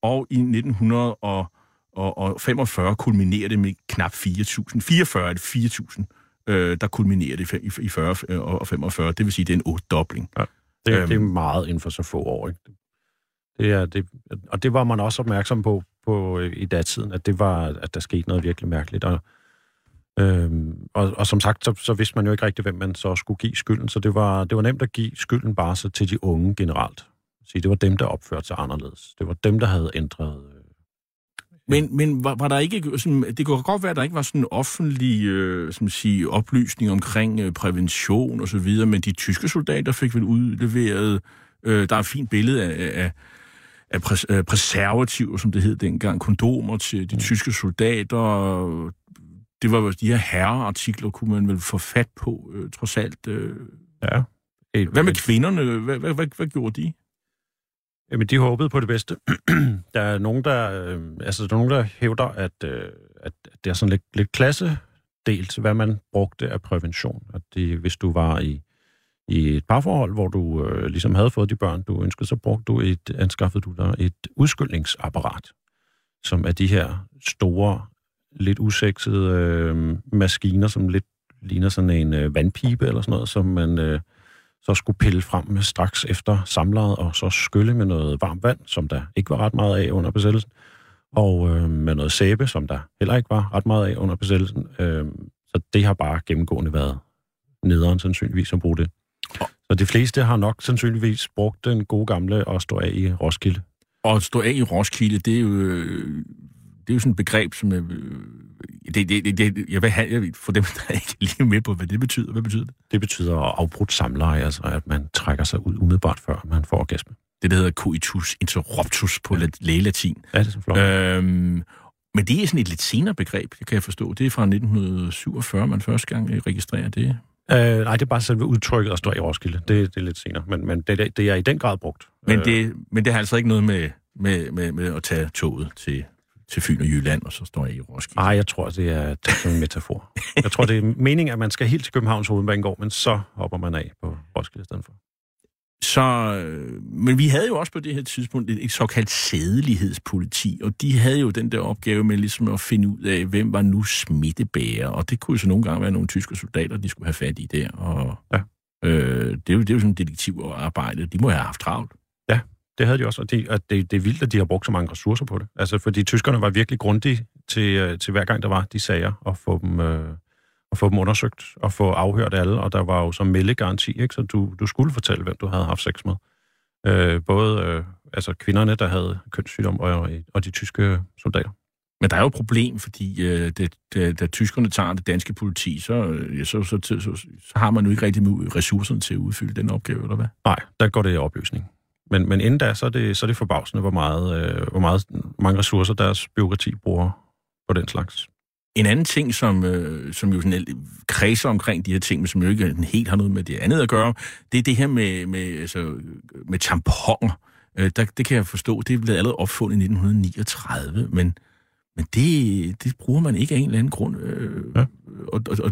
og i 1945 kulminerer det med knap 4.000. 44 er det 4.000, øh, der kulminerer det i, i 40 og 45. Det vil sige, det er en 8-dobling. Ja. Det, Øhm. øhm. det er meget inden for så få år. Ikke? Det er, det, og det var man også opmærksom på, på øh, i datiden, at det var, at der skete noget virkelig mærkeligt. Og, øhm, og, og som sagt, så, så vidste man jo ikke rigtigt, hvem man så skulle give skylden, så det var, det var nemt at give skylden bare så til de unge generelt. Så det var dem, der opførte sig anderledes. Det var dem, der havde ændret... øh, Men, men var, var der ikke sådan, det kunne godt være, at der ikke var sådan en offentlig øh, som sige, oplysning omkring øh, prævention og så videre, men de tyske soldater fik vel udleveret, øh, der er et fint billede af, af, af præs, øh, preservativer, som det hed dengang, kondomer til de tyske soldater. Det var vel de her herreartikler, kunne man vel få fat på, øh, trods alt. Øh. Ja. Hvad med kvinderne? Hvad, hvad, hvad, hvad gjorde de? Jamen, de håbede på det bedste. der er nogen, der, øh, altså, der er nogen, der hævder, at, øh, at det er sådan lidt, lidt klassedelt, hvad man brugte af prævention. At det, hvis du var i, i et parforhold, hvor du øh, ligesom havde fået de børn, du ønskede, så brugte du et, anskaffede du dig et udskyldningsapparat, som er de her store, lidt usexede øh, maskiner, som lidt ligner sådan en øh, vandpipe eller sådan noget, som man... Øh, så skulle pille frem med straks efter samlejet, og så skylle med noget varmt vand, som der ikke var ret meget af under besættelsen, og øh, med noget sæbe, som der heller ikke var ret meget af under besættelsen. Øh, så det har bare gennemgående været nederen sandsynligvis at bruge det. Så de fleste har nok sandsynligvis brugt den gode gamle og stå af i Roskilde. Og stå af i Roskilde, det er jo, øh, det er jo sådan et begreb, som jeg, øh, det, det, det, jeg vil have, jeg vil, for dem, der er ikke lige med på, hvad det betyder. Hvad betyder det? Det betyder afbrudt samleje, altså at man trækker sig ud umiddelbart før man får orgasme. Det, der hedder coitus interruptus på ja. lægelatin. Ja, det er så flot. Øhm, men det er sådan et lidt senere begreb, kan jeg forstå. Det er fra 1947, man første gang registrerer det. Øh, nej, det er bare selve udtrykket at stå af i Roskilde. Det, det er lidt senere, men, men det, det er i den grad brugt. Men, Øh, det, men det har altså ikke noget med, med, med, med at tage toget til, til Fyn og Jylland, og så står jeg i Roskilde. Nej, jeg tror, det er det er en metafor. Jeg tror, det er meningen, at man skal helt til Københavns Hovedbanegård, men så hopper man af på Roskilde i stedet for. Så, øh, men vi havde jo også på det her tidspunkt et, et såkaldt sædelighedspoliti, og de havde jo den der opgave med ligesom at finde ud af, hvem var nu smittebærer, og det kunne jo så nogle gange være nogle tyske soldater, de skulle have fat i der, og Ja. øh, det, er jo, det er jo sådan detektivarbejde, de må have haft travlt. Det havde de også, og, de, og det, det er vildt, at de har brugt så mange ressourcer på det. Altså, fordi tyskerne var virkelig grundige til, øh, til hver gang, der var de sager, og få dem, øh, at få dem undersøgt, og få afhørt alle, og der var jo så meldegaranti, ikke? så du, du skulle fortælle, hvem du havde haft sex med. Øh, både øh, altså kvinderne, der havde kønssygdom, og, og de tyske soldater. Men der er jo et problem, fordi øh, det, det, da tyskerne tager det danske politi, så, øh, ja, så, så, så, så, har man jo ikke rigtig ressourcerne til at udfylde den opgave, eller hvad? Nej, der går det i opløsning. Men, men inden da, så er det, så er det forbavsende, hvor, meget, øh, hvor meget, mange ressourcer deres byråkrati bruger på den slags. En anden ting, som, øh, som jo sådan kredser omkring de her ting, men som jo ikke helt har noget med det andet at gøre, det er det her med, med, altså, med tamponer. Øh, der, det kan jeg forstå, det er blevet allerede opfundet i 1939, men, men det, det bruger man ikke af en eller anden grund. Øh, Ja. og, og, og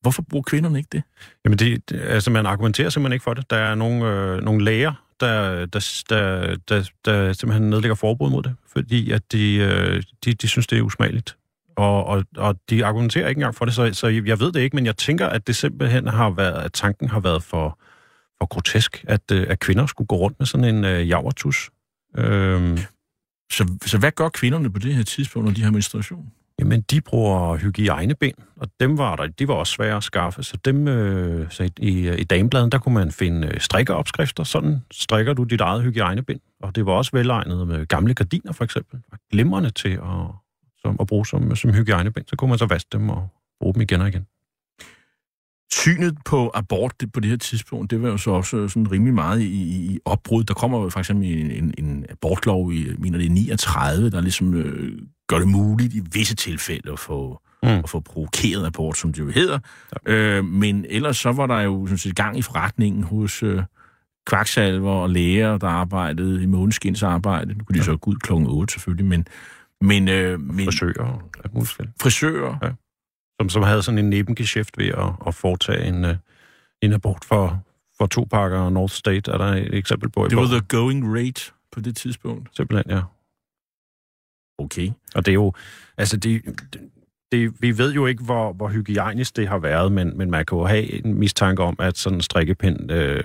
hvorfor bruger kvinderne ikke det? Jamen, det, det, altså man argumenterer simpelthen ikke for det. Der er nogle, øh, nogle læger, der, der, der, der, der simpelthen nedlægger forbud mod det, fordi at de, øh, de, de synes, det er usmageligt. Og, og, og de argumenterer ikke engang for det, så, så jeg ved det ikke, men jeg tænker, at det simpelthen har været, at tanken har været for, for grotesk, at, øh, at kvinder skulle gå rundt med sådan en øh, javertus. Øhm, Så, så hvad gør kvinderne på det her tidspunkt, når de har menstruation? Jamen, de bruger hygiejnebind, og dem var der, de var også svære at skaffe, så dem, øh, så i, i, i damebladen, der kunne man finde øh, strikkeopskrifter, sådan strikker du dit eget hygiejnebind, og det var også velegnet med gamle gardiner, for eksempel, var glimrende til at, som, at bruge som, som hygiejnebind, så kunne man så vaske dem og bruge dem igen og igen. synet på abort det, på det her tidspunkt, det var jo så også sådan rimelig meget i, i opbrud. Der kommer jo for eksempel en, en, en abortlov i, mener det er 39, der ligesom øh, gør det muligt i visse tilfælde at få, mm. at få provokeret abort, som det jo hedder. Ja. Øh, men ellers så var der jo sådan set gang i forretningen hos øh, kvaksalver og læger, der arbejdede i måneskinsarbejde. Nu kunne de ja. så gå ud klokken 8 selvfølgelig, men, men, øh, men Frisører frisører, Ja. Som, som havde sådan en nebengeschæft ved at, at foretage en, øh, en abort for, for to pakker North State, er der et eksempel på det var the going rate på det tidspunkt. Simpelthen, ja. Okay. Og det er jo, altså det, det, vi ved jo ikke, hvor, hvor hygiejnisk det har været, men, men man kan jo have en mistanke om, at sådan en strikkepind øh,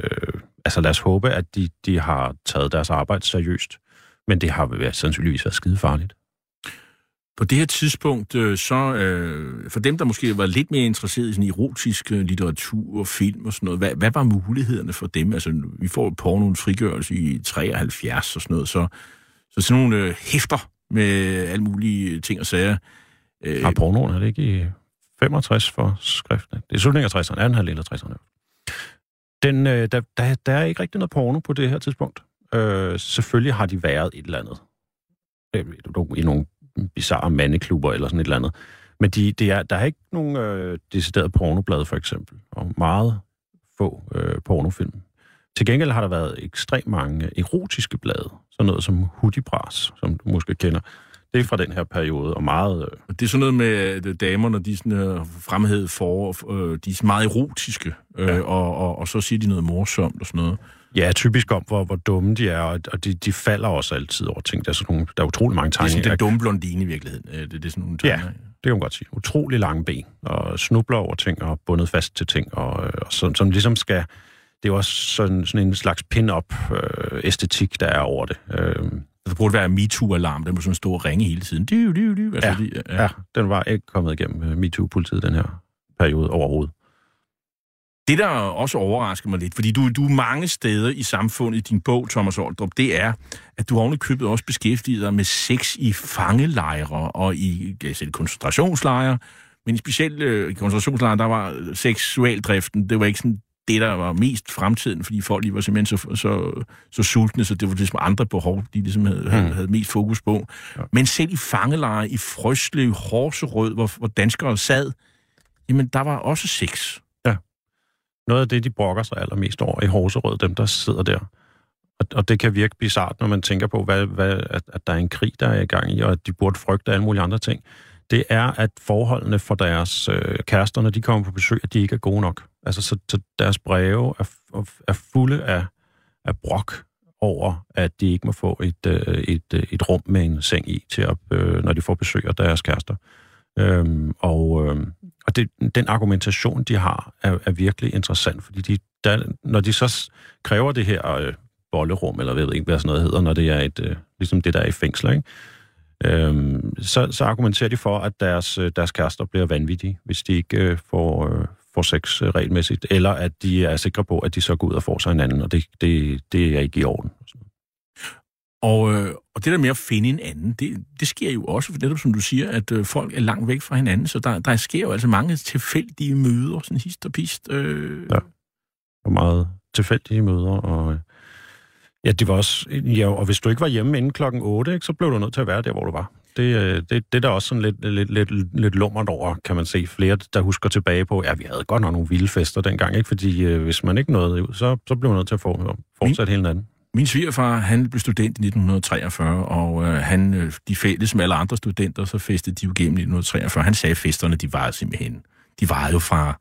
altså lad os håbe, at de, de har taget deres arbejde seriøst. Men det har været, sandsynligvis været skide farligt. På det her tidspunkt, øh, så øh, for dem, der måske var lidt mere interesseret i sådan erotisk øh, litteratur og film og sådan noget, hvad, hvad var mulighederne for dem? Altså, vi får pornoens frigørelse i 73 og sådan noget, så, så sådan nogle øh, hæfter med alle mulige ting og sager. Øh, har pornoen, er det ikke i 65 for skriften? Det er slutningen af 60'erne, 18 halvdel af 60'erne. Den, øh, der, der, der er ikke rigtig noget porno på det her tidspunkt. Øh, selvfølgelig har de været et eller andet. Øh, I nogle bizarre mandeklubber eller sådan et eller andet. Men de, de er, der er ikke nogen øh, decideret pornoblad, for eksempel. Og meget få øh, pornofilm. Til gengæld har der været ekstremt mange erotiske blade. Sådan noget som Hudibras, som du måske kender. Det er fra den her periode, og meget... Øh... Det er sådan noget med øh, damer, når de sådan, øh, fremhed for, øh, de er meget erotiske, øh, ja. og, og, og så siger de noget morsomt og sådan noget. Ja, typisk om, hvor, hvor dumme de er, og de, de falder også altid over ting. Der er, sådan nogle, der er utrolig mange tegninger. Det er sådan den dumme blondine i virkeligheden. Det, det er sådan nogle tegninger. Ja, det kan man godt sige. Utrolig lange ben, og snubler over ting, og bundet fast til ting, og, og som, som ligesom skal... Det er også sådan, sådan en slags pin-up øh, der er over det. Øh, der burde være MeToo-alarm, den må sådan stå og ringe hele tiden. Dy, dy, dy. Altså, ja, de, ja. ja, den var ikke kommet igennem øh, MeToo-politiet den her periode overhovedet. Det, der også overrasker mig lidt, fordi du, du er mange steder i samfundet i din bog, Thomas Oldrup, det er, at du oven købet også beskæftiget dig med sex i fangelejre og i altså, koncentrationslejre, men i specielt øh, i koncentrationslejre, der var seksualdriften, det var ikke sådan det, der var mest fremtiden, fordi folk lige var simpelthen så, så, så sultne, så det var ligesom andre behov, de ligesom havde, mm. havde, havde mest fokus på. Ja. Men selv i fangelejre i Frøslev, Horserød, hvor, hvor danskere sad, jamen der var også sex. Noget af det, de brokker sig allermest over i Horserød, dem der sidder der. Og, og det kan virke bizart, når man tænker på, hvad, hvad, at, at der er en krig, der er i gang i, og at de burde frygte alle mulige andre ting. Det er, at forholdene for deres øh, kærester, når de kommer på besøg, at de ikke er gode nok. Altså, så, så deres breve er, er fulde af, af brok over, at de ikke må få et, øh, et, øh, et rum med en seng i, til at, øh, når de får besøg af deres kærester. Øhm, og øhm, og det, den argumentation, de har, er, er virkelig interessant, fordi de, der, når de så kræver det her øh, bollerum, eller ved ikke, hvad sådan noget hedder, når det er et, øh, ligesom det, der er i fængsler, ikke? Øhm, så, så argumenterer de for, at deres, øh, deres kærester bliver vanvittige, hvis de ikke øh, får, øh, får sex øh, regelmæssigt, eller at de er sikre på, at de så går ud og får sig en anden, og det, det, det er ikke i orden. Og, øh, og det der med at finde en anden, det, det sker jo også, for netop som du siger, at øh, folk er langt væk fra hinanden, så der, der sker jo altså mange tilfældige møder, sådan hist og pist. Øh. Ja, og meget tilfældige møder, og øh, ja, det var også, ja, og hvis du ikke var hjemme inden klokken 8, ikke, så blev du nødt til at være der, hvor du var. Det, øh, det, det er der også sådan lidt, lidt, lidt, lidt lummert over, kan man se. Flere, der husker tilbage på, ja, vi havde godt nok nogle vilde fester dengang, ikke? fordi øh, hvis man ikke nåede ud, så, så blev man nødt til at få, fortsætte hele natten. Min svigerfar, han blev student i 1943, og øh, han, øh, de fælles med alle andre studenter, så festede de jo gennem 1943. Han sagde, at festerne, de varede simpelthen. De varede jo fra,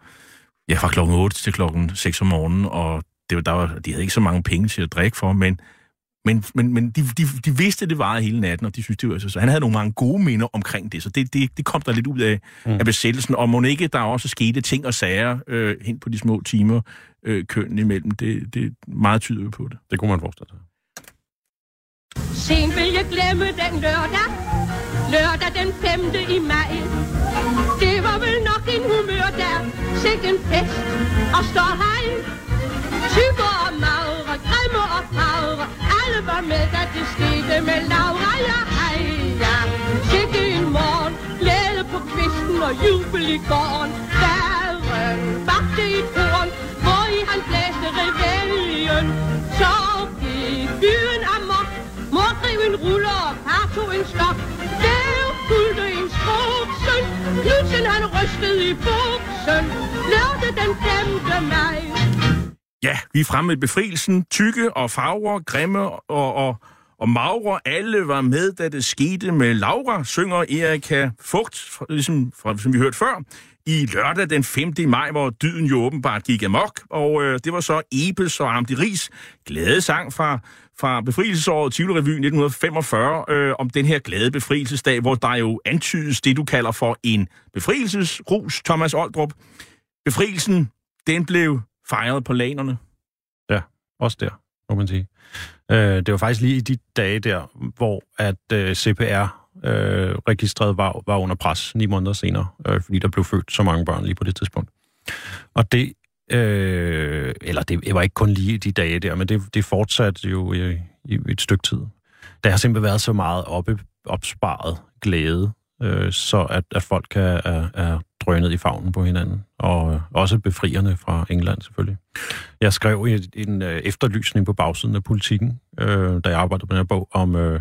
ja, fra klokken 8 til klokken 6 om morgenen, og det var, der var, de havde ikke så mange penge til at drikke for, men, men, men, men de, de, de vidste, at det varede hele natten, og de synes, det var, så han havde nogle mange gode minder omkring det, så det, det, det kom der lidt ud af, mm. af besættelsen, og må ikke der også skete ting og sager øh, hen på de små timer, øh, kønnen imellem. Det, det meget tyder på det. Det kunne man forestille sig. Sen vil jeg glemme den lørdag, lørdag den 5. i maj. Det var vel nok en humør der, sikke en fest og står hej. Tykker og magre, grimme og fagre, alle var med, da det skete med Laura, ja hej, ja. Sikke en morgen, glæde på kvisten og jubel i gården. Færen bagte i korn, hvor i han blæste rebellion. Så gik byen amok, mor drev en ruller og far tog en stok. Der fulgte en skruksen, Knudsen han rystede i buksen. Lørdag den 5. maj. Ja, vi er fremme med befrielsen. Tykke og farver, grimme og, og, og magre, alle var med, da det skete med Laura, synger Erika Fugt, ligesom fra, som vi hørte før i lørdag den 5. maj, hvor dyden jo åbenbart gik amok, og øh, det var så Ebes og Amdi glade sang fra, fra befrielsesåret Tivoli Revy 1945 øh, om den her glade befrielsesdag, hvor der jo antydes det, du kalder for en befrielsesrus, Thomas Oldrup. Befrielsen, den blev fejret på lanerne. Ja, også der, må man sige. Øh, det var faktisk lige i de dage der, hvor at øh, CPR-registret øh, var, var under pres ni måneder senere, øh, fordi der blev født så mange børn lige på det tidspunkt. Og det, øh, eller det var ikke kun lige i de dage der, men det, det fortsatte jo i, i et stykke tid. Der har simpelthen været så meget oppe, opsparet glæde, øh, så at, at folk er, er, er drønet i favnen på hinanden, og øh, også befrierne fra England selvfølgelig. Jeg skrev en, en efterlysning på bagsiden af politikken, øh, da jeg arbejdede på den her bog, om, øh,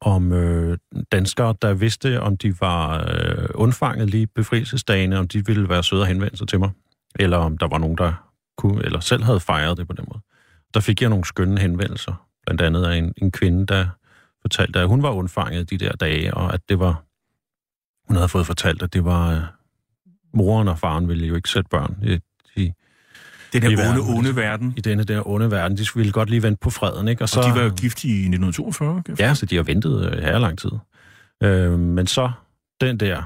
om øh, danskere, der vidste, om de var øh, undfanget lige befrielsesdagene, om de ville være søde og henvende sig til mig, eller om der var nogen, der kunne, eller selv havde fejret det på den måde. Der fik jeg nogle skønne henvendelser, blandt andet af en, en kvinde, der fortalte, at hun var undfanget de der dage, og at det var, hun havde fået fortalt, at det var, øh, moren og faren ville jo ikke sætte børn i, i Den her onde, verden. onde verden. i denne der onde verden. De ville godt lige vente på freden, ikke? Og så, de var jo gift i 1942. kan jeg Ja, så de har ventet øh, her lang tid. Øh, men så den der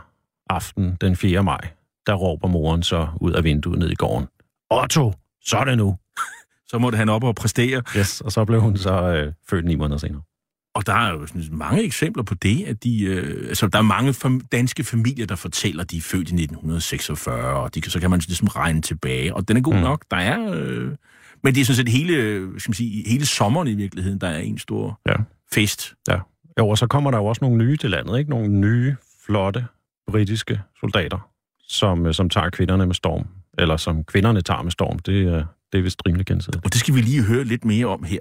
aften, den 4. maj, der råber moren så ud af vinduet ned i gården. Otto, så er det nu. Så måtte han op og præstere. Yes, og så blev hun så øh, født ni måneder senere. Og der er jo sådan mange eksempler på det, at de, øh, altså, der er mange fam- danske familier, der fortæller, at de er født i 1946, og de, så kan man ligesom regne tilbage. Og den er god Mm. nok. Der er... Øh, men det er sådan set hele, øh, skal man sige, hele sommeren i virkeligheden, der er en stor Ja. fest. Ja. Jo, og så kommer der jo også nogle nye til landet, ikke? Nogle nye, flotte britiske soldater, som, øh, som tager kvinderne med storm. Eller som kvinderne tager med storm. Det, det er vist rimelig gensidigt. Og det skal vi lige høre lidt mere om her.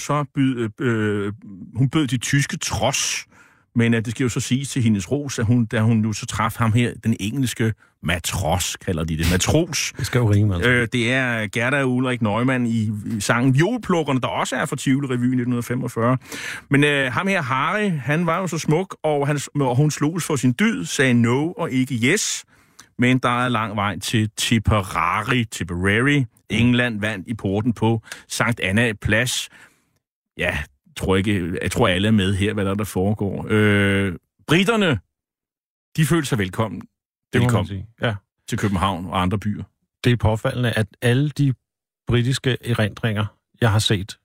Så byd, øh, hun bød de tyske trods, men øh, det skal jo så siges til hendes ros, at hun, da hun nu så traf ham her, den engelske matros, kalder de det, matros. Det skal jo rime, altså. Øh, det er Gerda Ulrik Neumann i, i sangen Violplukkerne, der også er fra Tivoli Revy 1945. Men øh, ham her, Harry, han var jo så smuk, og, han, og hun slogs for sin dyd, sagde no og ikke yes. Men der er lang vej til Tipperary, Tipperary. England vandt i porten på Sankt Anna Plads. Ja, tror ikke, jeg tror alle er med her, hvad der, der foregår. Øh, britterne, de følte sig velkommen. det Velkommen sige. Ja. til København og andre byer. det er påfaldende, at alle de britiske erindringer, jeg har set,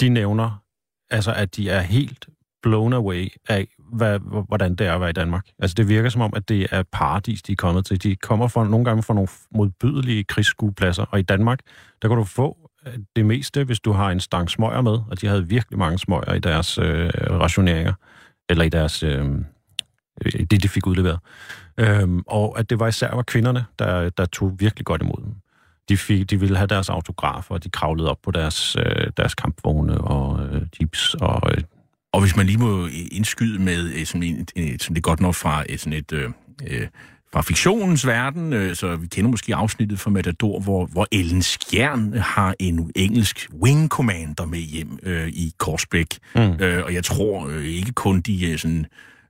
de nævner, altså at de er helt blown away af, hvad, hvordan det er at være i Danmark. Altså det virker som om, at det er paradis, de er kommet til. De kommer fra, nogle gange fra nogle modbydelige krigsskuepladser, og i Danmark, der kan du få Øh, det meste, hvis du har en stang smøger med, og de havde virkelig mange smøger i deres øh, rationeringer, eller i deres, øh, det de fik udleveret. Øhm, og at det var især var kvinderne, der, der tog virkelig godt imod dem. De, fik, de ville have deres autografer, og de kravlede op på deres, øh, deres kampvogne og øh, jeeps. Og, øh, Og hvis man lige må indskyde med øh, sådan, en, en, sådan det godt nok fra øh, sådan et... Øh, øh, fra fiktionens verden, øh, så vi kender måske afsnittet fra Matador, hvor, hvor Ellen Skjern har en engelsk wing commander med hjem øh, i Korsbæk. Mm. Øh, og jeg tror øh, ikke kun de øh, sådan,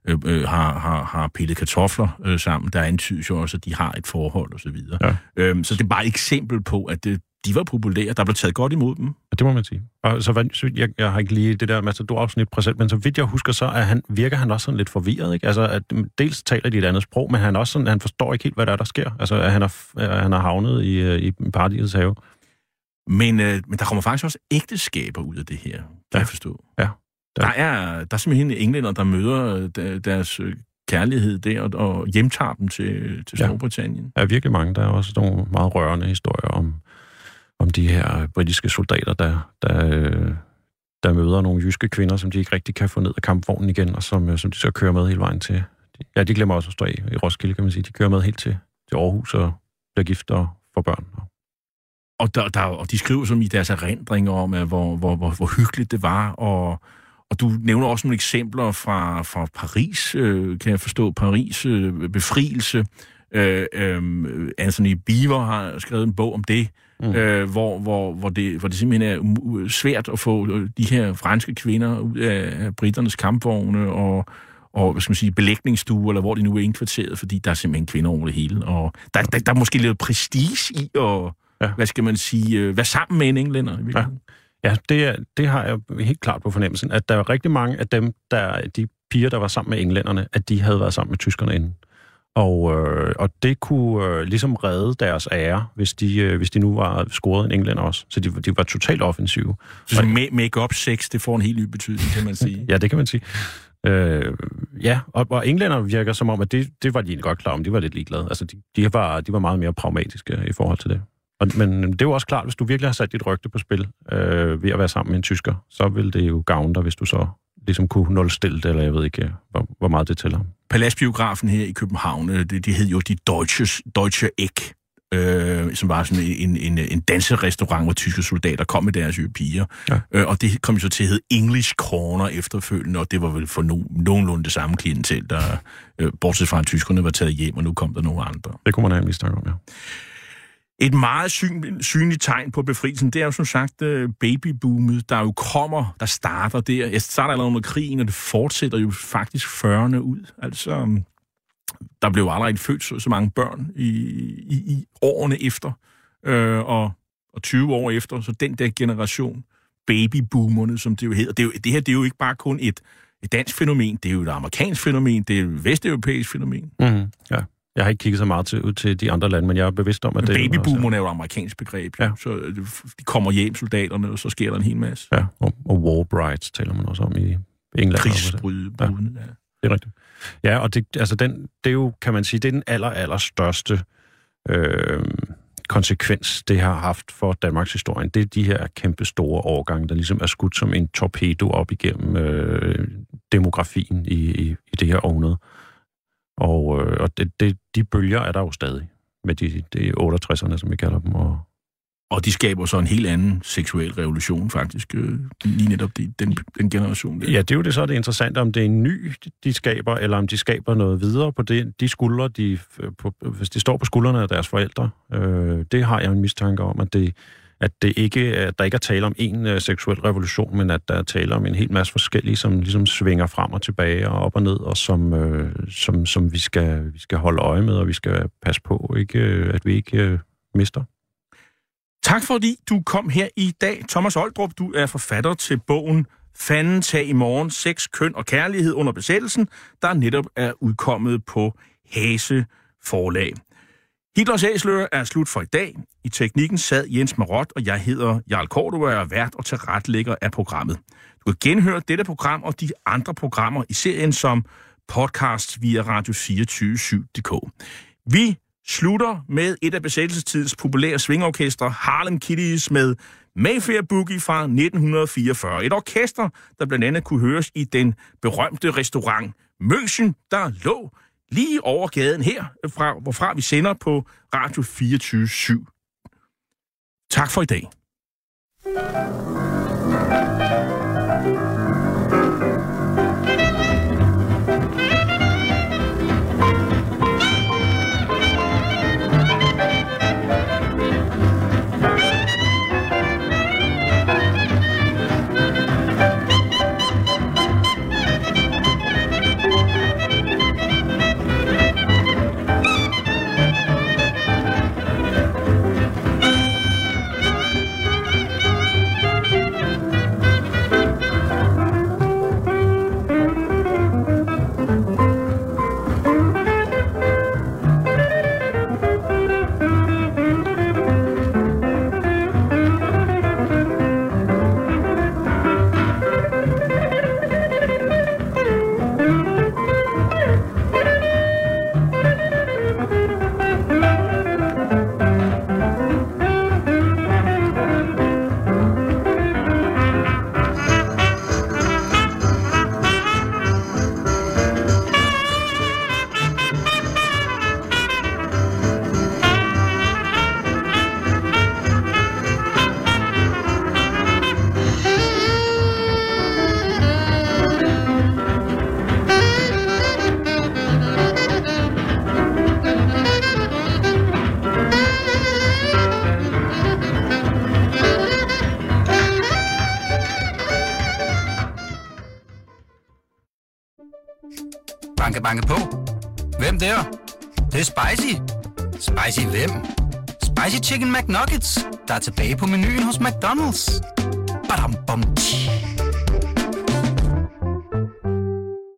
øh, øh, har, har, har pillet kartofler øh, sammen. Der antydes jo også, at de har et forhold osv. Så, videre. Ja. øhm, så det er bare et eksempel på, at det, de var populære. Der blev taget godt imod dem. Ja, det må man sige. Og så, hvad- så jeg, jeg har ikke lige det der Matador-afsnit præsent, men så vidt jeg husker, så er han, virker han også sådan lidt forvirret. Ikke? Altså, at mm, dels taler de et andet sprog, men han, også sådan, han forstår ikke helt, hvad der er, der sker. Altså, at han er, at han er havnet i, øh, i paradisets have. Men, øh, men der kommer faktisk også ægteskaber ud af det her, kan Ja. jeg forstå. Ja. Der er, der er simpelthen englænder, der møder øh, der- deres øh, kærlighed der og, og hjemtager dem til, til Ja. Storbritannien. Der er virkelig mange. Der er også nogle meget rørende historier om, om de her britiske soldater, der, der, øh, der møder nogle jyske kvinder, som de ikke rigtig kan få ned af kampvognen igen, og som, øh, som de så kører med hele vejen til. Ja, de glemmer også at stå af i Roskilde, kan man sige. De kører med helt til, til Aarhus og bliver gift og får børn. Og, der, der, og de skriver som i deres erindringer om, at hvor, hvor, hvor, hvor hyggeligt det var, og, og du nævner også nogle eksempler fra, fra Paris, øh, kan jeg forstå, Paris øh, befrielse. Øh, øh, Anthony Beaver har skrevet en bog om det, mm. øh, hvor, hvor, hvor, det, hvor det simpelthen er svært at få øh, de her franske kvinder ud af britternes kampvogne og, og hvad skal man sige, belægningsstue, eller hvor de nu er indkvarteret, fordi der er simpelthen kvinder over det hele. Og der, der, der er måske lidt prestige i at, ja. hvad skal man sige, øh, være sammen med en englænder. I ja. Ja, det, er, det har jeg helt klart på fornemmelsen, at der er rigtig mange af dem, der de piger, der var sammen med englænderne, at de havde været sammen med tyskerne inden. Og, øh, og det kunne øh, ligesom redde deres ære, hvis de, øh, hvis de nu var scoret en englænder også. Så de, de var totalt offensive. Så make-up sex, det får en helt ny betydning, kan man sige. ja, det kan man sige. Øh, ja, og, og englænder virker som om, at det, det var de egentlig godt klar om. De var lidt ligeglade. Altså, de, de, var, de var meget mere pragmatiske i forhold til det. Og, men det er jo også klart, hvis du virkelig har sat dit rygte på spil øh, ved at være sammen med en tysker, så vil det jo gavne dig, hvis du så ligesom kunne nulstille det, eller jeg ved ikke, hvor, hvor meget det tæller. Paladsbiografen her i København, øh, det, de hed jo de Deutsche, Deutsche Eck, øh, som var sådan en, en, en danserestaurant, hvor tyske soldater kom med deres piger. Ja. Øh, og det kom jo så til at hedde English Corner efterfølgende, og det var vel for no, nogenlunde det samme klientel, der, øh, bortset fra at tyskerne var taget hjem, og nu kom der nogle andre. Det kunne man have en mistanke om, ja. Et meget syn, synligt tegn på befrielsen, det er jo som sagt øh, babyboomet, der jo kommer, der starter der. Jeg starter allerede under krigen, og det fortsætter jo faktisk 40'erne ud. Altså, øhm, der blev aldrig født så, så mange børn i, i, i årene efter, øh, og, og 20 år efter, så den der generation, babyboomerne, som det jo hedder. Det, er jo, det her det er jo ikke bare kun et, et dansk fænomen, det er jo et amerikansk fænomen, det er et vesteuropæisk fænomen. Mm, ja. Jeg har ikke kigget så meget til, ud til de andre lande, men jeg er bevidst om, at det Babyboomerne er jo et amerikansk begreb. Ja. Så øh, de kommer hjem, soldaterne, og så sker der en hel masse. Ja, og, og war brides taler man også om i England. Krigsbrud. Ja. ja. Det er rigtigt. Ja, og det, altså den, det er jo, kan man sige, det er den aller, aller største øh, konsekvens, det har haft for Danmarks historie. Det er de her kæmpe store årgange, der ligesom er skudt som en torpedo op igennem øh, demografien i, i, i det her århundrede. Og, øh, og det, det, de bølger er der jo stadig, med de, de 68'erne, som vi kalder dem. Og, og de skaber så en helt anden seksuel revolution, faktisk, øh, lige netop de, den, den generation. Der. Ja, det er jo det så det interessante, om det er en ny, de skaber, eller om de skaber noget videre på det, de skuldre, de, på, hvis de står på skuldrene af deres forældre. Øh, det har jeg en mistanke om, at det, at det ikke, at der ikke er tale om en uh, seksuel revolution, men at der er tale om en hel masse forskellige, som ligesom svinger frem og tilbage og op og ned, og som, uh, som, som vi, skal, vi skal holde øje med, og vi skal passe på, ikke, øh, at vi ikke uh, mister. Tak fordi du kom her i dag. Thomas Oldrup, du er forfatter til bogen Fanden tag i morgen, sex, køn og kærlighed under besættelsen, der netop er udkommet på Hase Forlag. Hitlers Æsler er slut for i dag. I teknikken sad Jens Marot, og jeg hedder Jarl Korto, og er vært og tilretlægger af programmet. Du kan genhøre dette program og de andre programmer i serien som podcast via radio247.dk. Vi slutter med et af besættelsestidens populære swingorkestre, Harlem Kitties, med Mayfair Boogie fra 1944. Et orkester, der blandt andet kunne høres i den berømte restaurant München, der lå lige over gaden her, fra, hvorfra vi sender på Radio 24 /7. Tak for i dag. Chicken McNuggets, der er tilbage på menuen hos McDonald's.